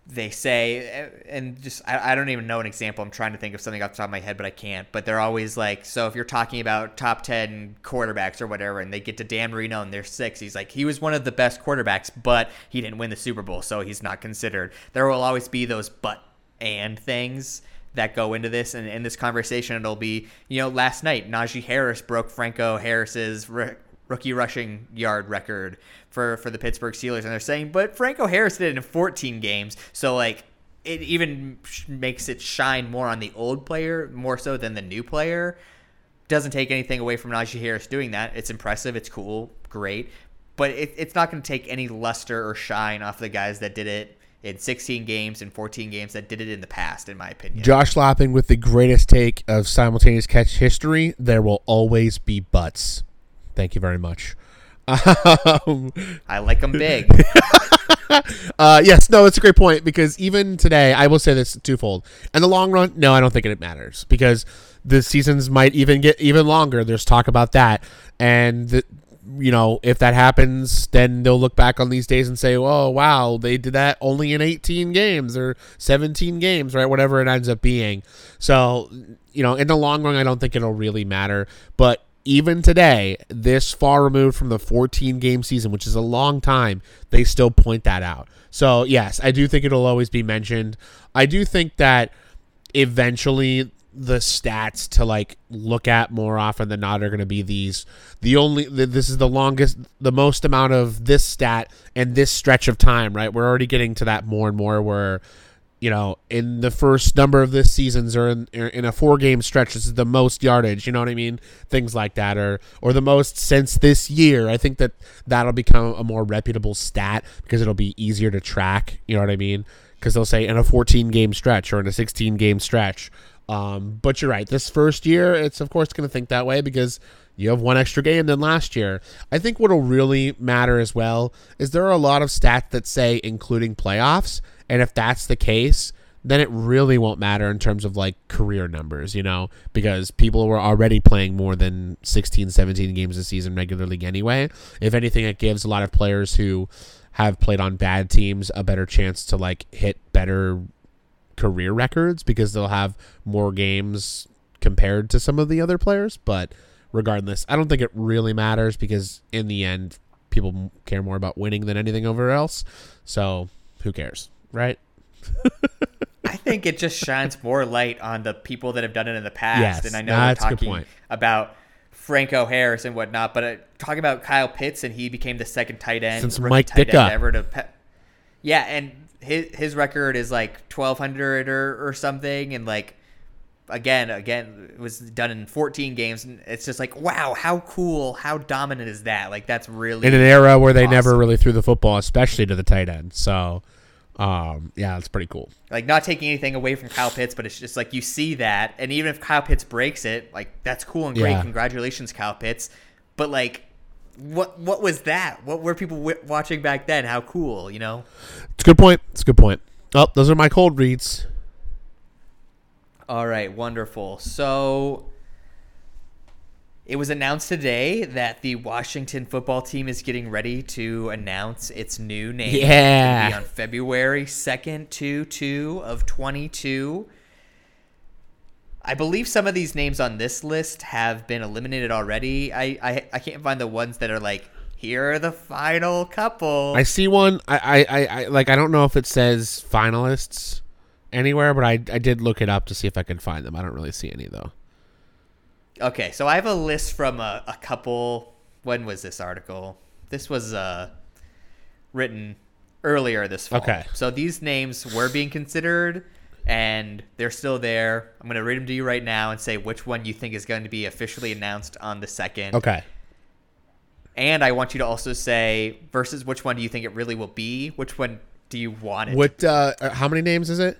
Speaker 5: they say, eh, and just, I, I don't even know an example. I'm trying to think of something off the top of my head, but I can't. But they're always like, so if you're talking about top 10 quarterbacks or whatever, and they get to Dan Marino and they're six, he's like, he was one of the best quarterbacks, but he didn't win the Super Bowl, so he's not considered. There will always be those but and things that go into this and in this conversation it'll be you know last night Najee Harris broke Franco Harris's r- rookie rushing yard record for for the Pittsburgh Steelers. And they're saying but Franco Harris did it in 14 games. So like it even makes it shine more on the old player more so than the new player. Doesn't take anything away from Najee Harris doing that. It's impressive. It's cool. Great. But it, it's not going to take any luster or shine off the guys that did it in 16 games and 14 games that did it in the past, in my opinion.
Speaker 4: Josh Lapping with the greatest take of simultaneous catch history. There will always be butts. Thank you very much. Um,
Speaker 5: I like them big. <laughs>
Speaker 4: uh, yes, no, it's a great point because even today, I will say this twofold. In the long run, no, I don't think it matters because the seasons might even get even longer. There's talk about that, and the, you know, if that happens, then they'll look back on these days and say, "Oh, wow, they did that only in 18 games or 17 games, right? Whatever it ends up being." So, you know, in the long run, I don't think it'll really matter. But even today, this far removed from the 14 game season, which is a long time, they still point that out. So, yes, I do think it'll always be mentioned. I do think that eventually the stats to like look at more often than not are going to be these. The only this is the longest the most amount of this stat and this stretch of time right? We're already getting to that more and more where you know in the first number of this seasons or in, in a four game stretch this is the most yardage you know what i mean? Things like that or or the most since this year. I think that that'll become a more reputable stat because it'll be easier to track you know what i mean? Because they'll say in a 14 game stretch or in a 16 game stretch um, but you're right. This first year, it's of course going to think that way because you have one extra game than last year. I think what'll really matter as well is there are a lot of stats that say including playoffs, and if that's the case, then it really won't matter in terms of like career numbers, you know, because people were already playing more than 16, 17 games a season regularly anyway. If anything, it gives a lot of players who have played on bad teams a better chance to like hit better career records because they'll have more games compared to some of the other players. But regardless, I don't think it really matters because in the end, people care more about winning than anything over else. So who cares, right? <laughs>
Speaker 5: I think it just shines more light on the people that have done it in the past.
Speaker 4: Yes,
Speaker 5: and I know we're talking about Franco Harris and whatnot, but uh, talking about Kyle Pitts and he became the second tight end
Speaker 4: Since Mike Ditka.
Speaker 5: ever to. Pe- yeah, and his his record is like twelve hundred or or something, and like again, again, it was done in 14 games, and it's just like, wow, how cool, how dominant is that? Like, that's really
Speaker 4: in an era where they never really threw the football, especially to the tight end. So, um, yeah, it's pretty cool.
Speaker 5: like not taking anything away from Kyle Pitts, but it's just like you see that, and even if Kyle Pitts breaks it, like that's cool and great.
Speaker 4: Yeah.
Speaker 5: Congratulations, Kyle Pitts. But like, what what was that? What were people w- watching back then? How cool, you know?
Speaker 4: It's a good point. It's a good point. Oh, those are my cold reads.
Speaker 5: All right, wonderful. So it was announced today that the Washington football team is getting ready to announce its new name. It's
Speaker 4: Yeah.
Speaker 5: be on February 2nd to 2 of 22. I believe some of these names on this list have been eliminated already. I, I, I can't find the ones that are like, here are the final couple.
Speaker 4: I see one. I, I, I, like. I don't know if it says finalists anywhere, but I, I did look it up to see if I could find them. I don't really see any though.
Speaker 5: Okay, so I have a list from a, a couple. When was this article? This was uh, written earlier this fall.
Speaker 4: Okay.
Speaker 5: So these names were being considered, and they're still there. I'm going to read them to you right now and say which one you think is going to be officially announced on the second.
Speaker 4: Okay.
Speaker 5: And I want you to also say versus which one do you think it really will be? Which one do you want it?
Speaker 4: What? Uh, uh, how many names is it?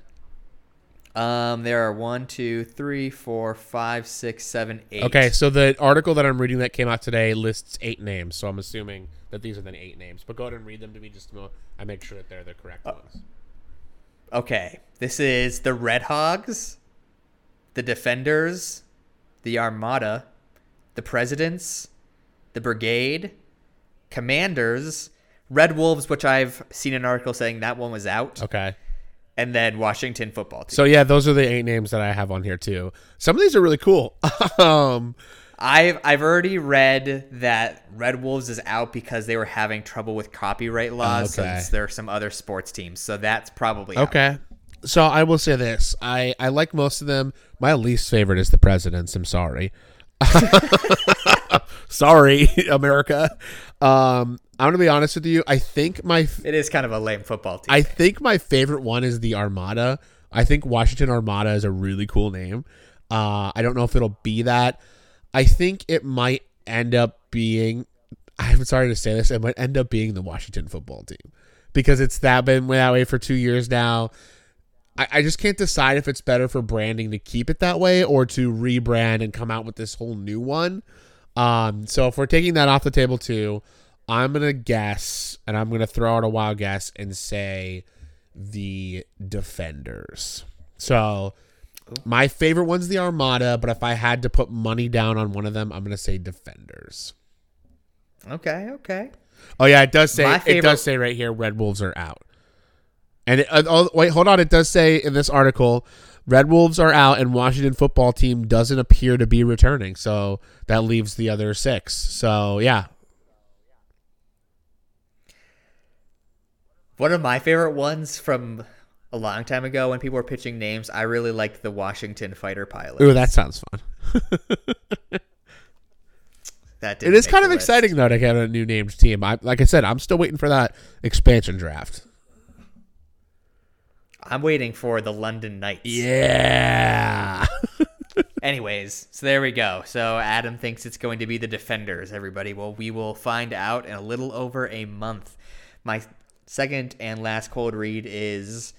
Speaker 5: Um, there are one, two, three, four, five, six, seven, eight.
Speaker 4: Okay, so the article that I'm reading that came out today lists eight names. So I'm assuming that these are the eight names. But go ahead and read them to me just to I make sure that they're the correct ones.
Speaker 5: Okay, this is the Red Hogs, the Defenders, the Armada, the Presidents, the Brigade, Commanders, Red Wolves, which I've seen an article saying that one was out,
Speaker 4: Okay.
Speaker 5: and then Washington Football Team.
Speaker 4: So yeah, those are the eight names that I have on here too. Some of these are really cool. <laughs> um,
Speaker 5: I've I've already read that Red Wolves is out because they were having trouble with copyright laws.
Speaker 4: Okay.
Speaker 5: Since there are some other sports teams, so that's probably out.
Speaker 4: okay. So I will say this: I I like most of them. My least favorite is the presidents. I'm sorry. <laughs> sorry, America. Um, I'm gonna be honest with you. I think my
Speaker 5: It is kind of a lame football team.
Speaker 4: I think my favorite one is the Armada. I think Washington Armada is a really cool name. Uh, I don't know if it'll be that. I think it might end up being. I'm sorry to say this. It might end up being the Washington football team because it's that been that way for two years now. I, I just can't decide if it's better for branding to keep it that way or to rebrand and come out with this whole new one. Um, so if we're taking that off the table too, I'm gonna guess, and I'm gonna throw out a wild guess and say the Defenders. So my favorite one's the Armada, but if I had to put money down on one of them, I'm gonna say Defenders.
Speaker 5: okay, okay.
Speaker 4: Oh yeah, it does say
Speaker 5: My
Speaker 4: it does say right here Red Wolves are out. And it, uh, oh, wait, hold on. It does say in this article, Red Wolves are out, and Washington football team doesn't appear to be returning. So that leaves the other six. So yeah,
Speaker 5: One of my favorite ones from a long time ago when people were pitching names, I really liked the Washington Fighter Pilot.
Speaker 4: ooh, that sounds fun. <laughs>
Speaker 5: that
Speaker 4: It is kind of
Speaker 5: list.
Speaker 4: exciting though to get a new named team. I, like I said, I'm still waiting for that expansion draft.
Speaker 5: I'm waiting for the London Knights.
Speaker 4: Yeah. <laughs>
Speaker 5: Anyways, so there we go. So Adam thinks it's going to be the Defenders, everybody. Well, we will find out in a little over a month. My second and last cold read is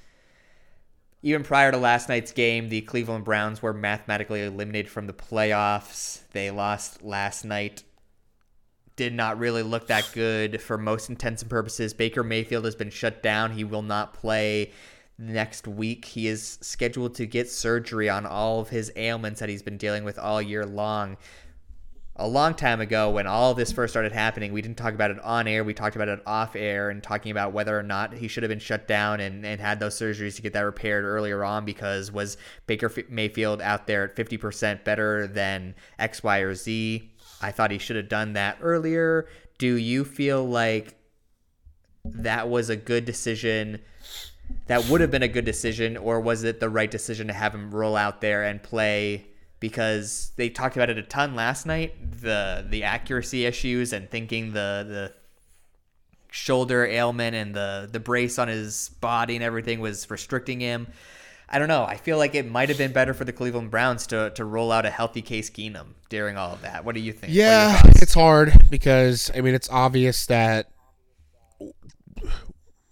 Speaker 5: even prior to last night's game, the Cleveland Browns were mathematically eliminated from the playoffs. They lost last night. Did not really look that good for most intents and purposes. Baker Mayfield has been shut down. He will not play next week. He is scheduled to get surgery on all of his ailments that he's been dealing with all year long. A long time ago, when all this first started happening, we didn't talk about it on air. We talked about it off air and talking about whether or not he should have been shut down and, and had those surgeries to get that repaired earlier on because was Baker Mayfield out there at 50% better than X, Y, or Z? I thought he should have done that earlier. Do you feel like that was a good decision that would have been a good decision, or was it the right decision to have him roll out there and play? Because they talked about it a ton last night, the the accuracy issues and thinking the the shoulder ailment and the the brace on his body and everything was restricting him. I don't know. I feel like it might have been better for the Cleveland Browns to to roll out a healthy Case Keenum during all of that. What do you think? What are your
Speaker 4: Yeah, it's hard because I mean it's obvious that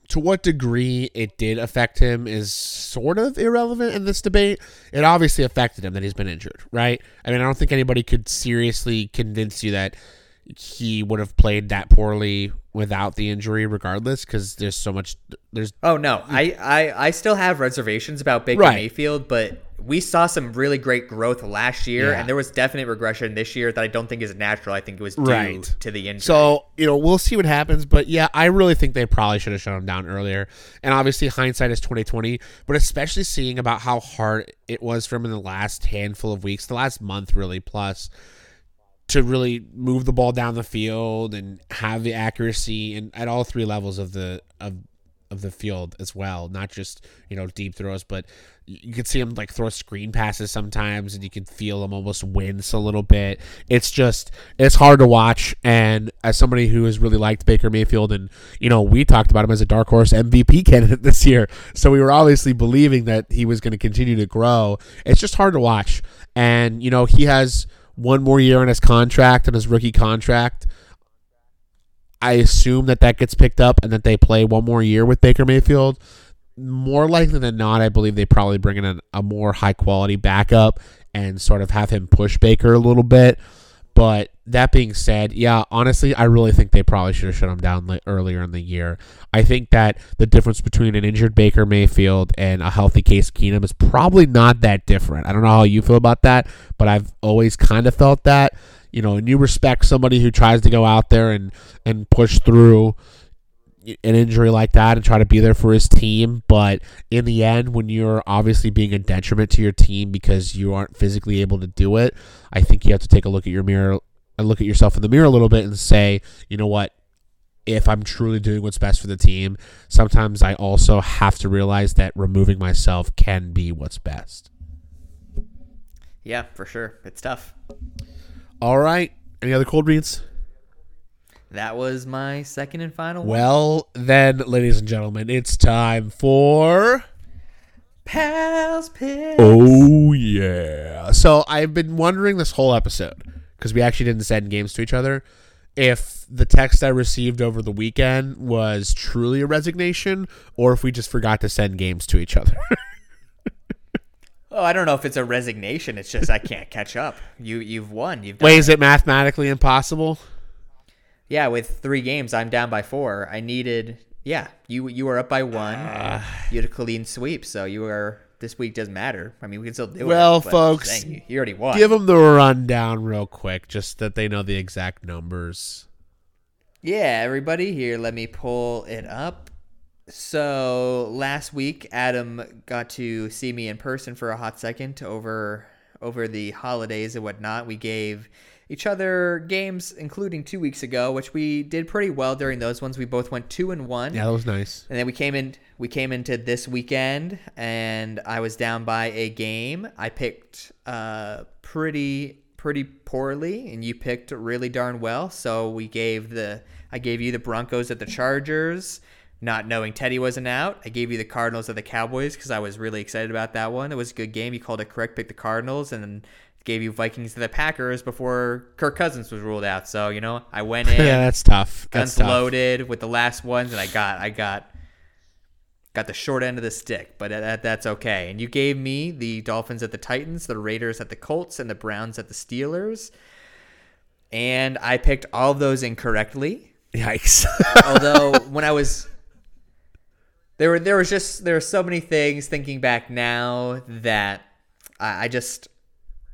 Speaker 4: to what degree it did affect him is sort of irrelevant in this debate. It obviously affected him that he's been injured, right? I mean, I don't think anybody could seriously convince you that he would have played that poorly without the injury regardless because there's so much there's
Speaker 5: Oh no, I, I I still have reservations about Baker
Speaker 4: Right.
Speaker 5: Mayfield, but we saw some really great growth last year,
Speaker 4: Yeah.
Speaker 5: and there was definite regression this year that I don't think is natural. I think it was due
Speaker 4: Right.
Speaker 5: to the injury.
Speaker 4: So, you know, we'll see what happens, but yeah, I really think they probably should have shut him down earlier. And obviously hindsight is 2020, but especially seeing about how hard it was for him in the last handful of weeks, the last month really plus to really move the ball down the field and have the accuracy and at all three levels of the of of the field as well, not just you know deep throws, but you can see him like throw screen passes sometimes, and you can feel him almost wince a little bit. It's just it's hard to watch, and as somebody who has really liked Baker Mayfield, and you know we talked about him as a dark horse MVP <laughs> candidate this year, so we were obviously believing that he was going to continue to grow. It's just hard to watch, and you know he has one more year on his contract on his rookie contract. I assume that that gets picked up and that they play one more year with Baker Mayfield. More likely than not, I believe they probably bring in a, a more high quality backup and sort of have him push Baker a little bit. But that being said, yeah, honestly, I really think they probably should have shut him down li- earlier in the year. I think that the difference between an injured Baker Mayfield and a healthy Case Keenum is probably not that different. I don't know how you feel about that, but I've always kind of felt that. You know, and you respect somebody who tries to go out there and, and push through an injury like that and try to be there for his team. But in the end, when you're obviously being a detriment to your team because you aren't physically able to do it, I think you have to take a look at your mirror and look at yourself in the mirror a little bit and say, you know what? If I'm truly doing what's best for the team, sometimes I also have to realize that removing myself can be what's best.
Speaker 5: yeah, for sure, it's tough.
Speaker 4: All right. Any other cold reads?
Speaker 5: That was my second and final. one.
Speaker 4: Well, then, ladies and gentlemen, it's time for.
Speaker 5: Pals picks.
Speaker 4: Oh yeah. So I've been wondering this whole episode because we actually didn't send games to each other. If the text I received over the weekend was truly a resignation, or if we just forgot to send games to each other. <laughs>
Speaker 5: Oh, I don't know if it's a resignation. It's just I can't catch up. You you've won. You've
Speaker 4: Wait, is it mathematically impossible?
Speaker 5: Yeah, with three games, I'm down by four. I needed. Yeah, you you were up by one. Ah. you had a clean sweep, so you were. This week doesn't matter. I mean, we can still do it.
Speaker 4: Well, folks,
Speaker 5: you, you already won.
Speaker 4: Give them the rundown real quick, just that they know the exact numbers.
Speaker 5: Yeah, everybody, here, let me pull it up. So last week, Adam got to see me in person for a hot second over over the holidays and whatnot. We gave each other games, including two weeks ago, which we did pretty well during those ones. We both went two and one.
Speaker 4: Yeah, that was nice.
Speaker 5: And then we came in we came into this weekend and I was down by a game. I picked uh pretty pretty poorly and you picked really darn well. So we gave the I gave you the Broncos at the Chargers, not knowing Teddy wasn't out. I gave you the Cardinals at the Cowboys cuz I was really excited about that one. It was a good game. You called it correct, picked the Cardinals and then gave you Vikings to the Packers before Kirk Cousins was ruled out. So, you know, I went <laughs> in
Speaker 4: yeah, that's tough. That's
Speaker 5: guns
Speaker 4: tough.
Speaker 5: loaded with the last ones, and I got I got got the short end of the stick, but that, that's okay. And you gave me the Dolphins at the Titans, the Raiders at the Colts, and the Browns at the Steelers, and I picked all of those incorrectly.
Speaker 4: Yikes. <laughs>
Speaker 5: Although when I was there were there was just there were so many things thinking back now that I, I just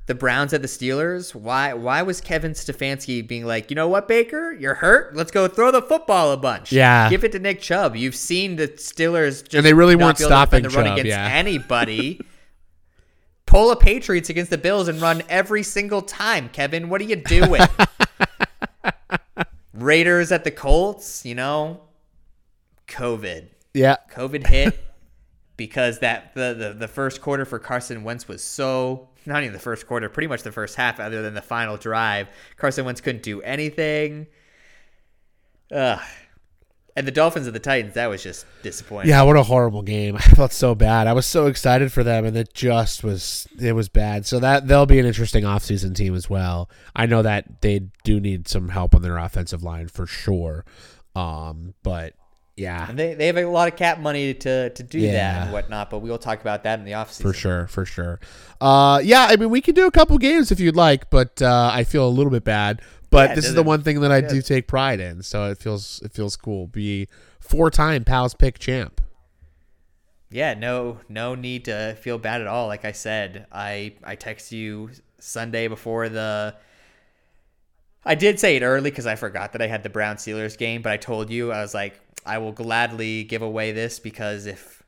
Speaker 5: the Browns at the Steelers. Why why was Kevin Stefanski being like, you know what, Baker, you're hurt. Let's go throw the football a bunch.
Speaker 4: Yeah.
Speaker 5: give it to Nick Chubb. You've seen the Steelers, just
Speaker 4: And they really
Speaker 5: not
Speaker 4: weren't
Speaker 5: to defend
Speaker 4: stopping
Speaker 5: the run
Speaker 4: Chubb,
Speaker 5: against
Speaker 4: yeah.
Speaker 5: anybody. <laughs> Pull a Patriots against the Bills and run every single time, Kevin. What are you doing? <laughs> Raiders at the Colts, you know, COVID.
Speaker 4: yeah.
Speaker 5: COVID hit. because that the, the the first quarter for Carson Wentz was so not even the first quarter, pretty much the first half, other than the final drive. Carson Wentz couldn't do anything. Ugh. And the Dolphins and the Titans, that was just disappointing.
Speaker 4: Yeah, what a horrible game. <laughs> I felt so bad. I was so excited for them and it just was it was bad. So that they'll be an interesting offseason team as well. I know that they do need some help on their offensive line for sure. Um, but yeah.
Speaker 5: And they, they have a lot of cap money to, to do that and whatnot, but we will talk about that in the offseason.
Speaker 4: For sure, for sure. Uh, yeah, I mean, we could do a couple games if you'd like, but uh, I feel a little bit bad. But
Speaker 5: Yeah,
Speaker 4: this is the one thing that I do take pride in, so it feels it feels cool. Be four time pals pick champ.
Speaker 5: Yeah, no no need to feel bad at all. Like I said, I I text you Sunday before the I did say it early because I forgot that I had the Brown Steelers game, but I told you I was like, I will gladly give away this because if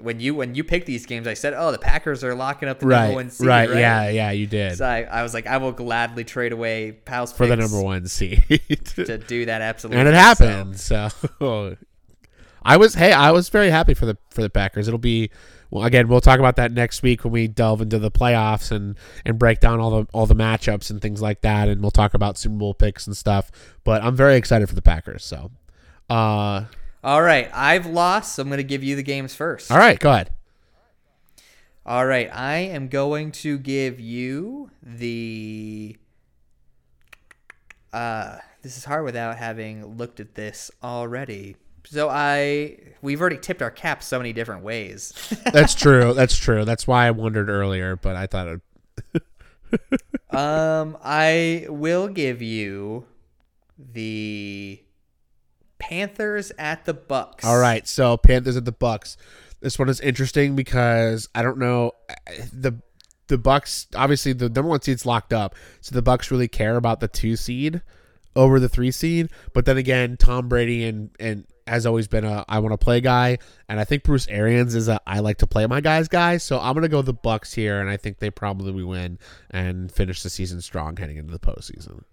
Speaker 5: when you when you pick these games, I said, oh, the Packers are locking up the number one
Speaker 4: Right,
Speaker 5: seed,
Speaker 4: right, yeah, yeah, you did
Speaker 5: So I, I was like, I will gladly trade away Pals
Speaker 4: for the number one seed,
Speaker 5: to do that absolutely,
Speaker 4: and it
Speaker 5: So-
Speaker 4: happened. So <laughs> I was hey, I was very happy for the for the Packers. It'll be well again. We'll talk about that next week when we delve into the playoffs and and break down all the all the matchups and things like that. And we'll talk about Super Bowl picks and stuff. But I'm very excited for the Packers. So, uh,
Speaker 5: All right, I've lost, so I'm going to give you the games first.
Speaker 4: all right, go ahead.
Speaker 5: All right, I am going to give you the. Uh, this is hard without having looked at this already. So I, we've already tipped our caps so many different ways. <laughs>
Speaker 4: That's true. That's true. That's why I wondered earlier, but I thought it, <laughs>
Speaker 5: um, I will give you the Panthers at the Bucks.
Speaker 4: All right, so Panthers at the Bucks. This one is interesting because I don't know the the Bucks. Obviously, the number one seed's locked up, so the Bucks really care about the two seed over the three seed. But then again, Tom Brady and and has always been a I want to play guy, and I think Bruce Arians is a I like to play my guys guy. So I'm gonna go the Bucks here, and I think they probably win and finish the season strong heading into the postseason.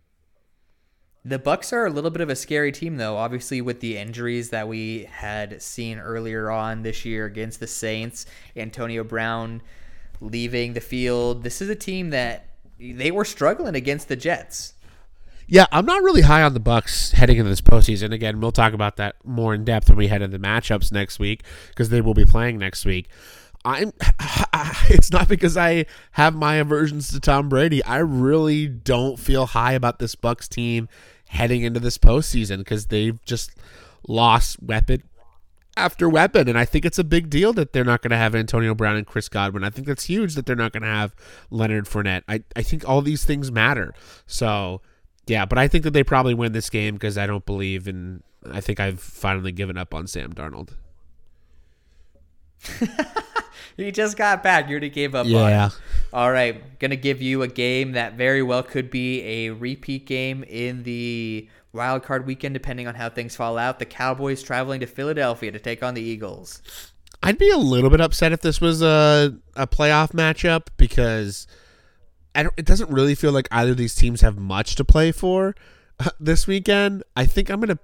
Speaker 5: The Bucks are a little bit of a scary team, though. Obviously, with the injuries that we had seen earlier on this year against the Saints, Antonio Brown leaving the field. This is a team that they were struggling against the Jets.
Speaker 4: Yeah, I'm not really high on the Bucks heading into this postseason. Again, we'll talk about that more in depth when we head into the matchups next week because they will be playing next week. I'm. <laughs> It's not because I have my aversions to Tom Brady. I really don't feel high about this Bucks team heading into this postseason because they've just lost weapon after weapon, and I think it's a big deal that they're not going to have Antonio Brown and Chris Godwin. I think that's huge that they're not going to have Leonard Fournette. I I think all these things matter. So. Yeah, but I think that they probably win this game because I don't believe in. I think I've finally given up on Sam Darnold. <laughs>
Speaker 5: You just got back. You already gave up
Speaker 4: Yeah.
Speaker 5: All right. Going to give you a game that very well could be a repeat game in the wild card weekend, depending on how things fall out. The Cowboys traveling to Philadelphia to take on the Eagles.
Speaker 4: I'd be a little bit upset if this was a a playoff matchup because I don't. It doesn't really feel like either of these teams have much to play for uh, this weekend. I think I'm gonna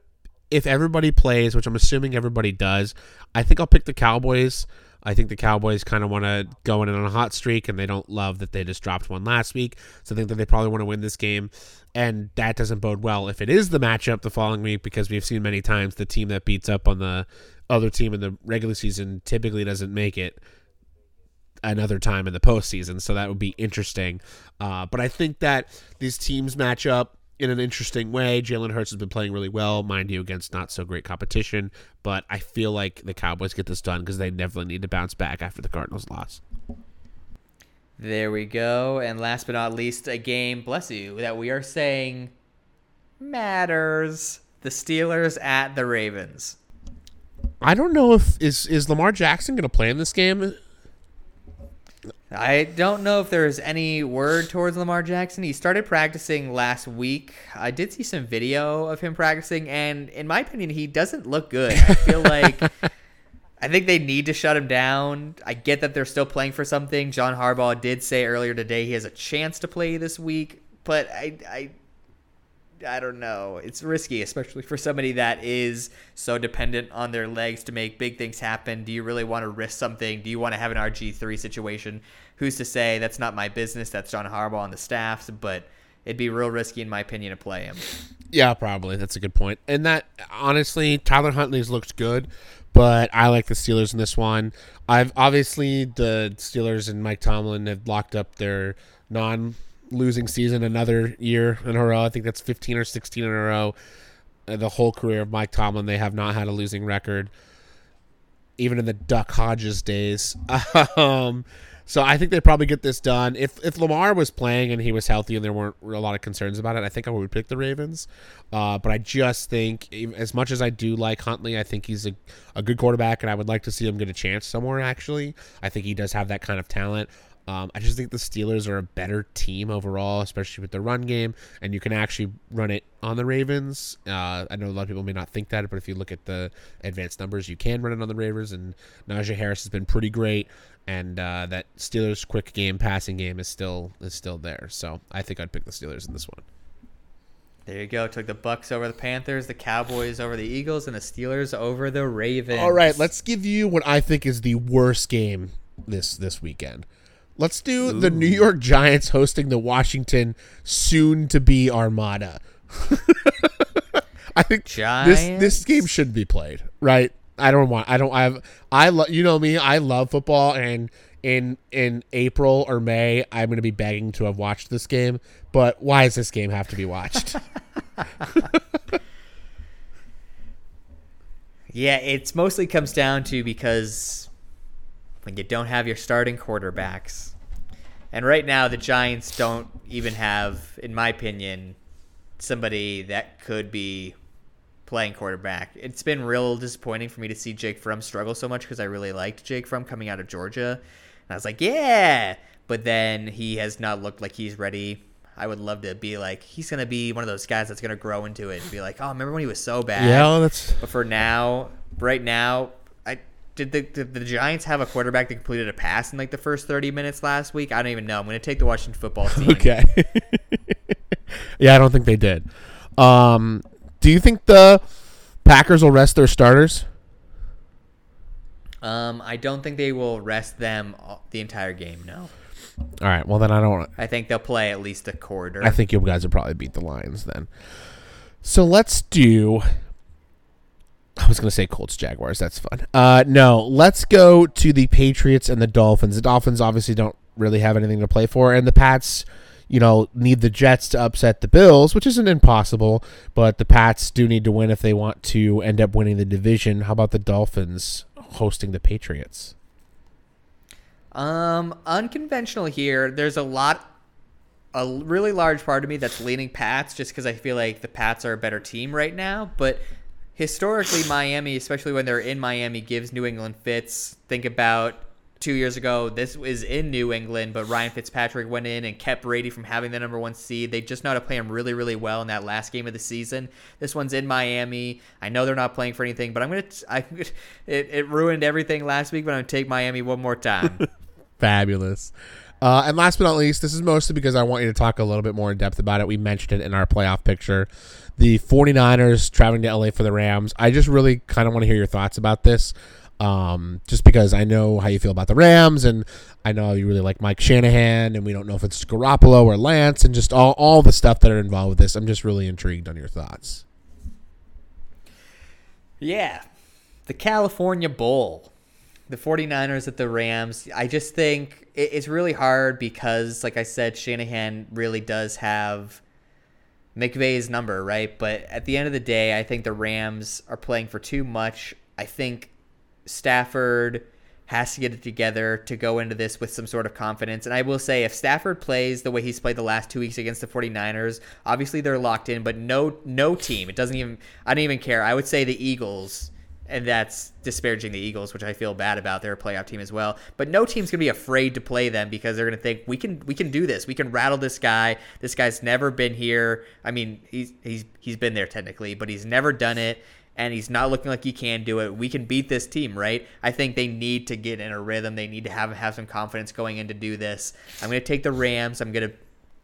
Speaker 4: if everybody plays, which I'm assuming everybody does. I think I'll pick the Cowboys. I think the Cowboys kind of want to go in on a hot streak, and they don't love that they just dropped one last week. So I think that they probably want to win this game, and that doesn't bode well if it is the matchup the following week because we've seen many times the team that beats up on the other team in the regular season typically doesn't make it another time in the postseason. So that would be interesting. Uh, but I think that these teams match up in an interesting way. Jalen Hurts has been playing really well, mind you, against not so great competition. But I feel like the Cowboys get this done because they definitely need to bounce back after the Cardinals loss.
Speaker 5: There we go. And last but not least, a game, bless you, that we are saying matters. The Steelers at the Ravens.
Speaker 4: I don't know if is is Lamar Jackson going to play in this game.
Speaker 5: I don't know if there's any word towards Lamar Jackson. He started practicing last week. I did see some video of him practicing, and in my opinion, he doesn't look good. I feel <laughs> like I think they need to shut him down. I get that they're still playing for something. John Harbaugh did say earlier today he has a chance to play this week, but I, I I don't know. It's risky, especially for somebody that is so dependent on their legs to make big things happen. Do you really want to risk something? Do you want to have an RG three situation? Who's to say? That's not my business. That's John Harbaugh and the staffs, but it'd be real risky, in my opinion, to play him.
Speaker 4: Yeah, probably. That's a good point. And that honestly, Tyler Huntley's looked good, but I like the Steelers in this one. I've obviously the Steelers and Mike Tomlin have locked up their non losing season another year in a row. I think that's 15 or 16 in a row. Uh, The whole career of Mike Tomlin, they have not had a losing record, even in the Duck Hodges days. <laughs> um, so I think they probably get this done. If if Lamar was playing and he was healthy and there weren't a lot of concerns about it, I think I would pick the Ravens. Uh, but I just think, as much as I do like Huntley, I think he's a, a good quarterback, and I would like to see him get a chance somewhere. Actually, I think he does have that kind of talent. Um, I just think the Steelers are a better team overall, especially with the run game, and you can actually run it on the Ravens. Uh, I know a lot of people may not think that, but if you look at the advanced numbers, you can run it on the Ravens, and Najee Harris has been pretty great, and uh, that Steelers quick game passing game is still is still there. So I think I'd pick the Steelers in this one.
Speaker 5: There you go. Took the Bucks over the Panthers, the Cowboys over the Eagles, and the Steelers over the Ravens.
Speaker 4: All right, let's give you what I think is the worst game this this weekend. Let's do the New York Giants hosting the Washington soon to be Armada. <laughs> I think this this game should be played, right? I don't want I don't I have I love you know me, I love football and in in April or May I'm going to be begging to have watched this game, but why does this game have to be watched? <laughs> <laughs>
Speaker 5: Yeah, it's mostly comes down to because when you don't have your starting quarterbacks. And right now the Giants don't even have, in my opinion, somebody that could be playing quarterback. It's been real disappointing for me to see Jake Fromm struggle so much because I really liked Jake Fromm coming out of Georgia. And I was like, yeah. But then he has not looked like he's ready. I would love to be like, he's going to be one of those guys that's going to grow into it and be like, oh, remember when he was so bad?
Speaker 4: yeah, that's
Speaker 5: But for now, right now, did the, did the Giants have a quarterback that completed a pass in like the first 30 minutes last week? I don't even know. I'm going to take the Washington football team. <laughs>
Speaker 4: Okay. <laughs> yeah, I don't think they did. Um, do you think the Packers will rest their starters?
Speaker 5: Um, I don't think they will rest them the entire game. No,
Speaker 4: All right. Well, then I don't.
Speaker 5: I think they'll play at least a quarter.
Speaker 4: I think you guys will probably beat the Lions then. So let's do. I was going to say Colts Jaguars. That's fun. Uh, no, let's go to the Patriots and the Dolphins. The Dolphins obviously don't really have anything to play for, and the Pats, you know, need the Jets to upset the Bills, which isn't impossible. But the Pats do need to win if they want to end up winning the division. How about the Dolphins hosting the Patriots?
Speaker 5: Um, unconventional here. There's a lot, a really large part of me that's leaning Pats just because I feel like the Pats are a better team right now. But historically, Miami, especially when they're in Miami, gives New England fits. Think about two years ago. This was in New England, but Ryan Fitzpatrick went in and kept Brady from having the number one seed. They just know how to play him really, really well in that last game of the season. This one's in Miami. I know they're not playing for anything, but I'm gonna. t- I, <laughs> it, it ruined everything last week, but I'm gonna take Miami one more time. <laughs>
Speaker 4: Fabulous. Uh, and last but not least, this is mostly because I want you to talk a little bit more in depth about it. We mentioned it in our playoff picture. The 49ers traveling to LA for the Rams. I just really kind of want to hear your thoughts about this. Um, just because I know how you feel about the Rams, and I know you really like Mike Shanahan, and we don't know if it's Garoppolo or Lance, and just all, all the stuff that are involved with this. I'm just really intrigued on your thoughts.
Speaker 5: Yeah. The California Bowl. The 49ers at the Rams. I just think it- it's really hard because, like I said, Shanahan really does have McVay's number, right? But at the end of the day, I think the Rams are playing for too much. I think Stafford has to get it together to go into this with some sort of confidence. And I will say, if Stafford plays the way he's played the last two weeks against the 49ers, obviously they're locked in, but no no team, it doesn't even, I don't even care. I would say the Eagles, and that's disparaging the Eagles, which I feel bad about. They're a playoff team as well. But no team's gonna be afraid to play them because they're gonna think we can we can do this. We can rattle this guy. This guy's never been here. I mean, he's he's he's been there technically, but he's never done it and he's not looking like he can do it. We can beat this team, right? I think they need to get in a rhythm. They need to have have some confidence going in to do this. I'm going to take the Rams. I'm going to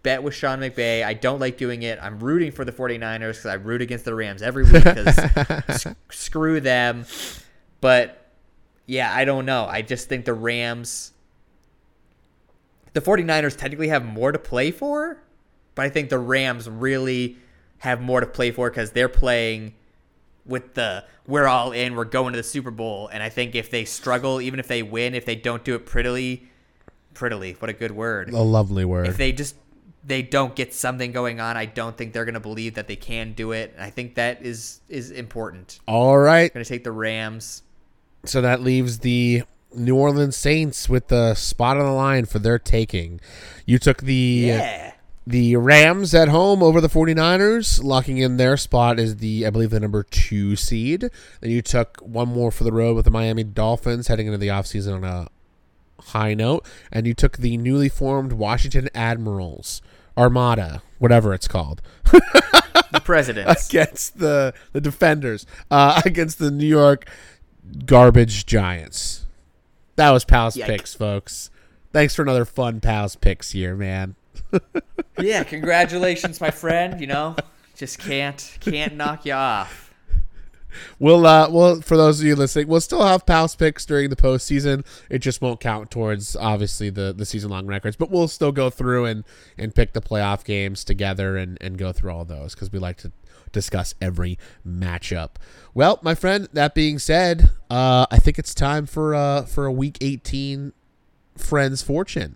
Speaker 5: bet with Sean McVay. I don't like doing it. I'm rooting for the 49ers because I root against the Rams every week because <laughs> screw them. But yeah, I don't know. I just think the Rams, the 49ers technically have more to play for, but I think the Rams really have more to play for because they're playing with the we're all in, we're going to the Super Bowl. And I think if they struggle, even if they win, if they don't do it prettily, prettily, what a good word.
Speaker 4: A lovely word.
Speaker 5: If they just they don't get something going on, I don't think they're going to believe that they can do it. And I think that is is important.
Speaker 4: All right.
Speaker 5: Going to take the Rams.
Speaker 4: So that leaves the New Orleans Saints with the spot on the line for their taking. You took the
Speaker 5: Yeah.
Speaker 4: the Rams at home over the 49ers, locking in their spot as the I believe the number 2 seed. Then you took one more for the road with the Miami Dolphins heading into the offseason on a high note, and you took the newly formed Washington Admirals Armada, whatever it's called.
Speaker 5: The presidents. <laughs>
Speaker 4: against the the defenders uh, <laughs> against the New York garbage Giants. That was Pals
Speaker 5: Yike.
Speaker 4: picks, folks. Thanks for another fun Pals picks here, man. <laughs>
Speaker 5: yeah, congratulations, my friend. You know, just can't can't knock you off.
Speaker 4: We'll uh, well for those of you listening, we'll still have Pals picks during the postseason. It just won't count towards obviously the the season long records, but we'll still go through and and pick the playoff games together and and go through all those because we like to discuss every matchup. Well, my friend, that being said, uh, I think it's time for uh for a week eighteen friends fortune.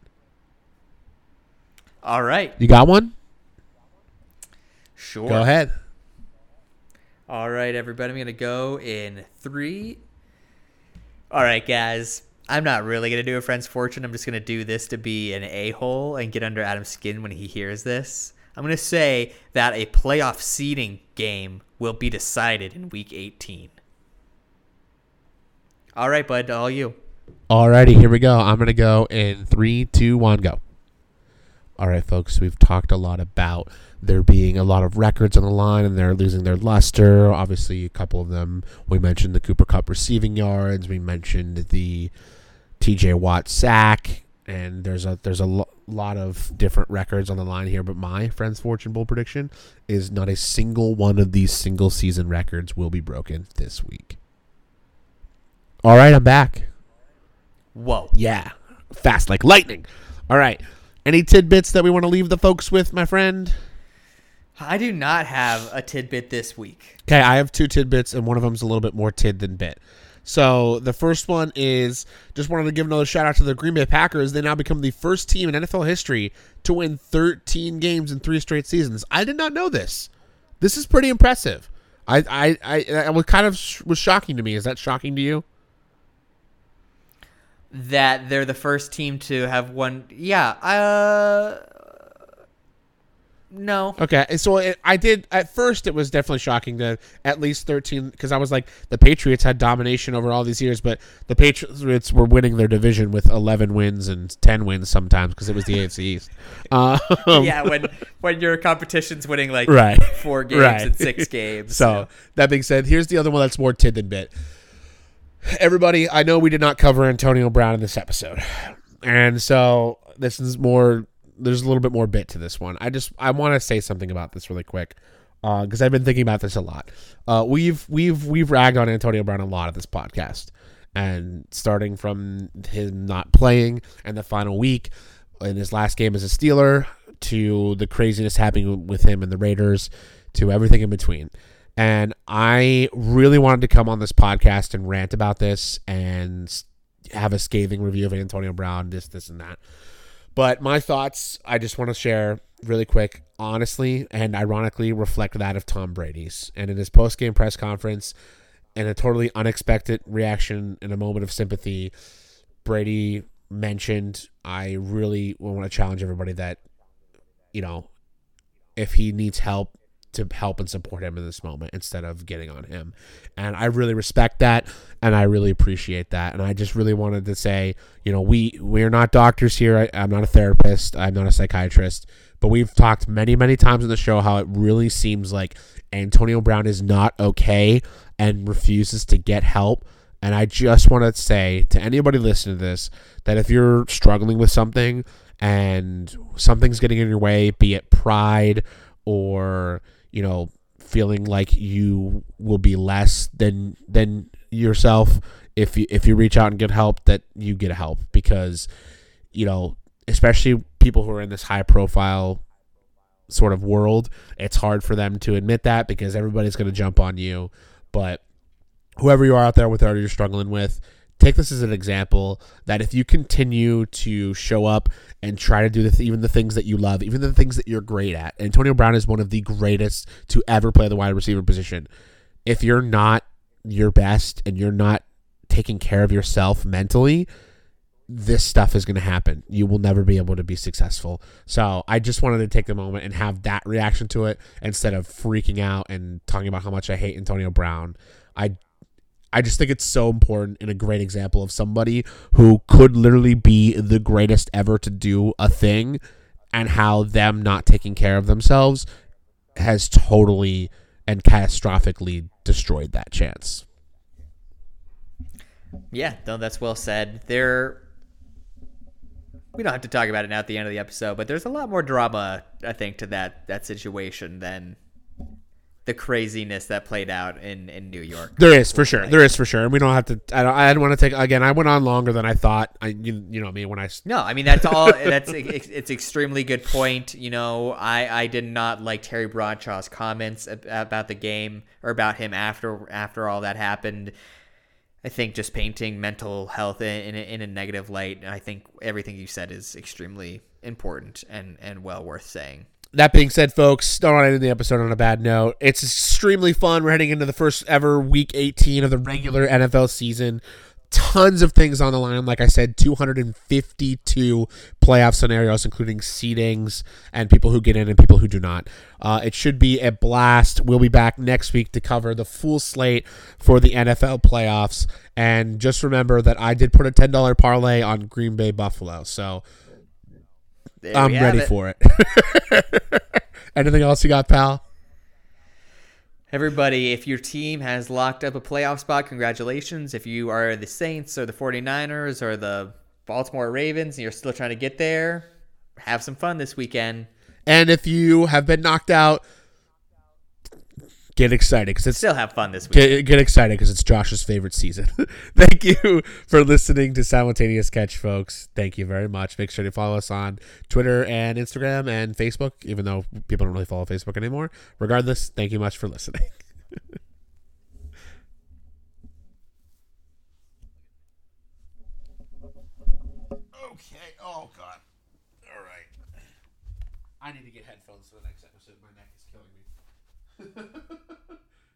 Speaker 5: All right,
Speaker 4: You got one?
Speaker 5: sure.
Speaker 4: Go ahead.
Speaker 5: All right, everybody. I'm gonna go in three. All right, guys. I'm not really gonna do a friend's fortune. I'm just gonna do this to be an a hole and get under Adam's skin when he hears this. I'm gonna say that a playoff seeding game will be decided in Week 18. All right, bud. All you.
Speaker 4: Alrighty, here we go. I'm gonna go in three, two, one, go. All right, folks. We've talked a lot about there being a lot of records on the line, and they're losing their luster. Obviously, a couple of them. We mentioned the Cooper Kupp receiving yards. We mentioned the T.J. Watt sack, and there's a there's a lo- lot of different records on the line here. But my friend's fortune bowl prediction is not a single one of these single season records will be broken this week. All right, I'm back.
Speaker 5: Whoa.
Speaker 4: Yeah. Fast like lightning. All right. Any tidbits that we want to leave the folks with, my friend?
Speaker 5: I do not have a tidbit this week.
Speaker 4: Okay, I have two tidbits, and one of them's a little bit more tid than bit. So the first one is just wanted to give another shout out to the Green Bay Packers. They now become the first team in NFL history to win 13 games in three straight seasons. I did not know this. This is pretty impressive. I I I, I was kind of sh- was shocking to me. Is that shocking to you?
Speaker 5: That they're the first team to have won. Yeah. Uh. No.
Speaker 4: Okay, so it, I did at first. It was definitely shocking to at least thirteen because I was like, the Patriots had domination over all these years, but the Patriots were winning their division with eleven wins and ten wins sometimes because it was the AFC East. <laughs> Um,
Speaker 5: yeah, when when your competition's winning like
Speaker 4: Right.
Speaker 5: four games
Speaker 4: Right.
Speaker 5: and six <laughs> games.
Speaker 4: So that being said, here's the other one that's more tid than bit. Everybody, I know we did not cover Antonio Brown in this episode, and so this is more. There's a little bit more bit to this one. I just I want to say something about this really quick because I've been thinking about this a lot. Uh, we've we've we've ragged on Antonio Brown a lot of this podcast, and starting from him not playing and the final week in his last game as a Steeler to the craziness happening with him and the Raiders to everything in between. And I really wanted to come on this podcast and rant about this and have a scathing review of Antonio Brown, this, this, and that. But my thoughts, I just want to share really quick, honestly and ironically, reflect that of Tom Brady's. And in his post game press conference, in a totally unexpected reaction in a moment of sympathy, Brady mentioned, I really want to challenge everybody that, you know, if he needs help, to help and support him in this moment instead of getting on him. And I really respect that and I really appreciate that. And I just really wanted to say, you know, we we're not doctors here. I, I'm not a therapist. I'm not a psychiatrist. But we've talked many, many times in the show how it really seems like Antonio Brown is not okay and refuses to get help. And I just want to say to anybody listening to this that if you're struggling with something and something's getting in your way, be it pride or, you know, feeling like you will be less than than yourself if you if you reach out and get help that you get help. Because you know especially people who are in this high profile sort of world it's hard for them to admit that because everybody's going to jump on you. But whoever you are out there with whatever you're struggling with take this as an example that if you continue to show up and try to do the th- even the things that you love, even the things that you're great at, Antonio Brown is one of the greatest to ever play the wide receiver position. If you're not your best and you're not taking care of yourself mentally, this stuff is going to happen. You will never be able to be successful. So I just wanted to take the moment and have that reaction to it instead of freaking out and talking about how much I hate Antonio Brown. I I just think it's so important and a great example of somebody who could literally be the greatest ever to do a thing and how them not taking care of themselves has totally and catastrophically destroyed that chance.
Speaker 5: Yeah, no, that's well said. There, we don't have to talk about it now at the end of the episode, but there's a lot more drama, I think, to that that situation than the craziness that played out in in New York.
Speaker 4: There is for sure. There is for sure, and we don't have to. I don't. I don't want to take again. I went on longer than I thought. I you, you know me when I
Speaker 5: No, I mean that's all. <laughs> that's it's extremely good point. You know, I I did not like Terry Bradshaw's comments about the game or about him after after all that happened. I think just painting mental health in in a, in a negative light. I think everything you said is extremely important and and well worth saying.
Speaker 4: That being said, folks, don't want to end the episode on a bad note. It's extremely fun. We're heading into the first ever week 18 of the regular NFL season. Tons of things on the line. Like I said, 252 playoff scenarios, including seedings and people who get in and people who do not. Uh, it should be a blast. We'll be back next week to cover the full slate for the NFL playoffs. And just remember that I did put a $10 parlay on Green Bay Buffalo. So
Speaker 5: There
Speaker 4: I'm ready
Speaker 5: it.
Speaker 4: for it. <laughs> Anything else you got, pal?
Speaker 5: Everybody, if your team has locked up a playoff spot, congratulations. If you are the Saints or the 49ers or the Baltimore Ravens and you're still trying to get there, have some fun this weekend.
Speaker 4: And if you have been knocked out, get excited because it's
Speaker 5: Still have fun this week.
Speaker 4: get, get excited because it's Josh's favorite season. <laughs> Thank you for listening to Simultaneous Catch, folks. Thank you very much. Make sure to follow us on Twitter and Instagram and Facebook, even though people don't really follow Facebook anymore. Regardless, thank you much for listening. <laughs>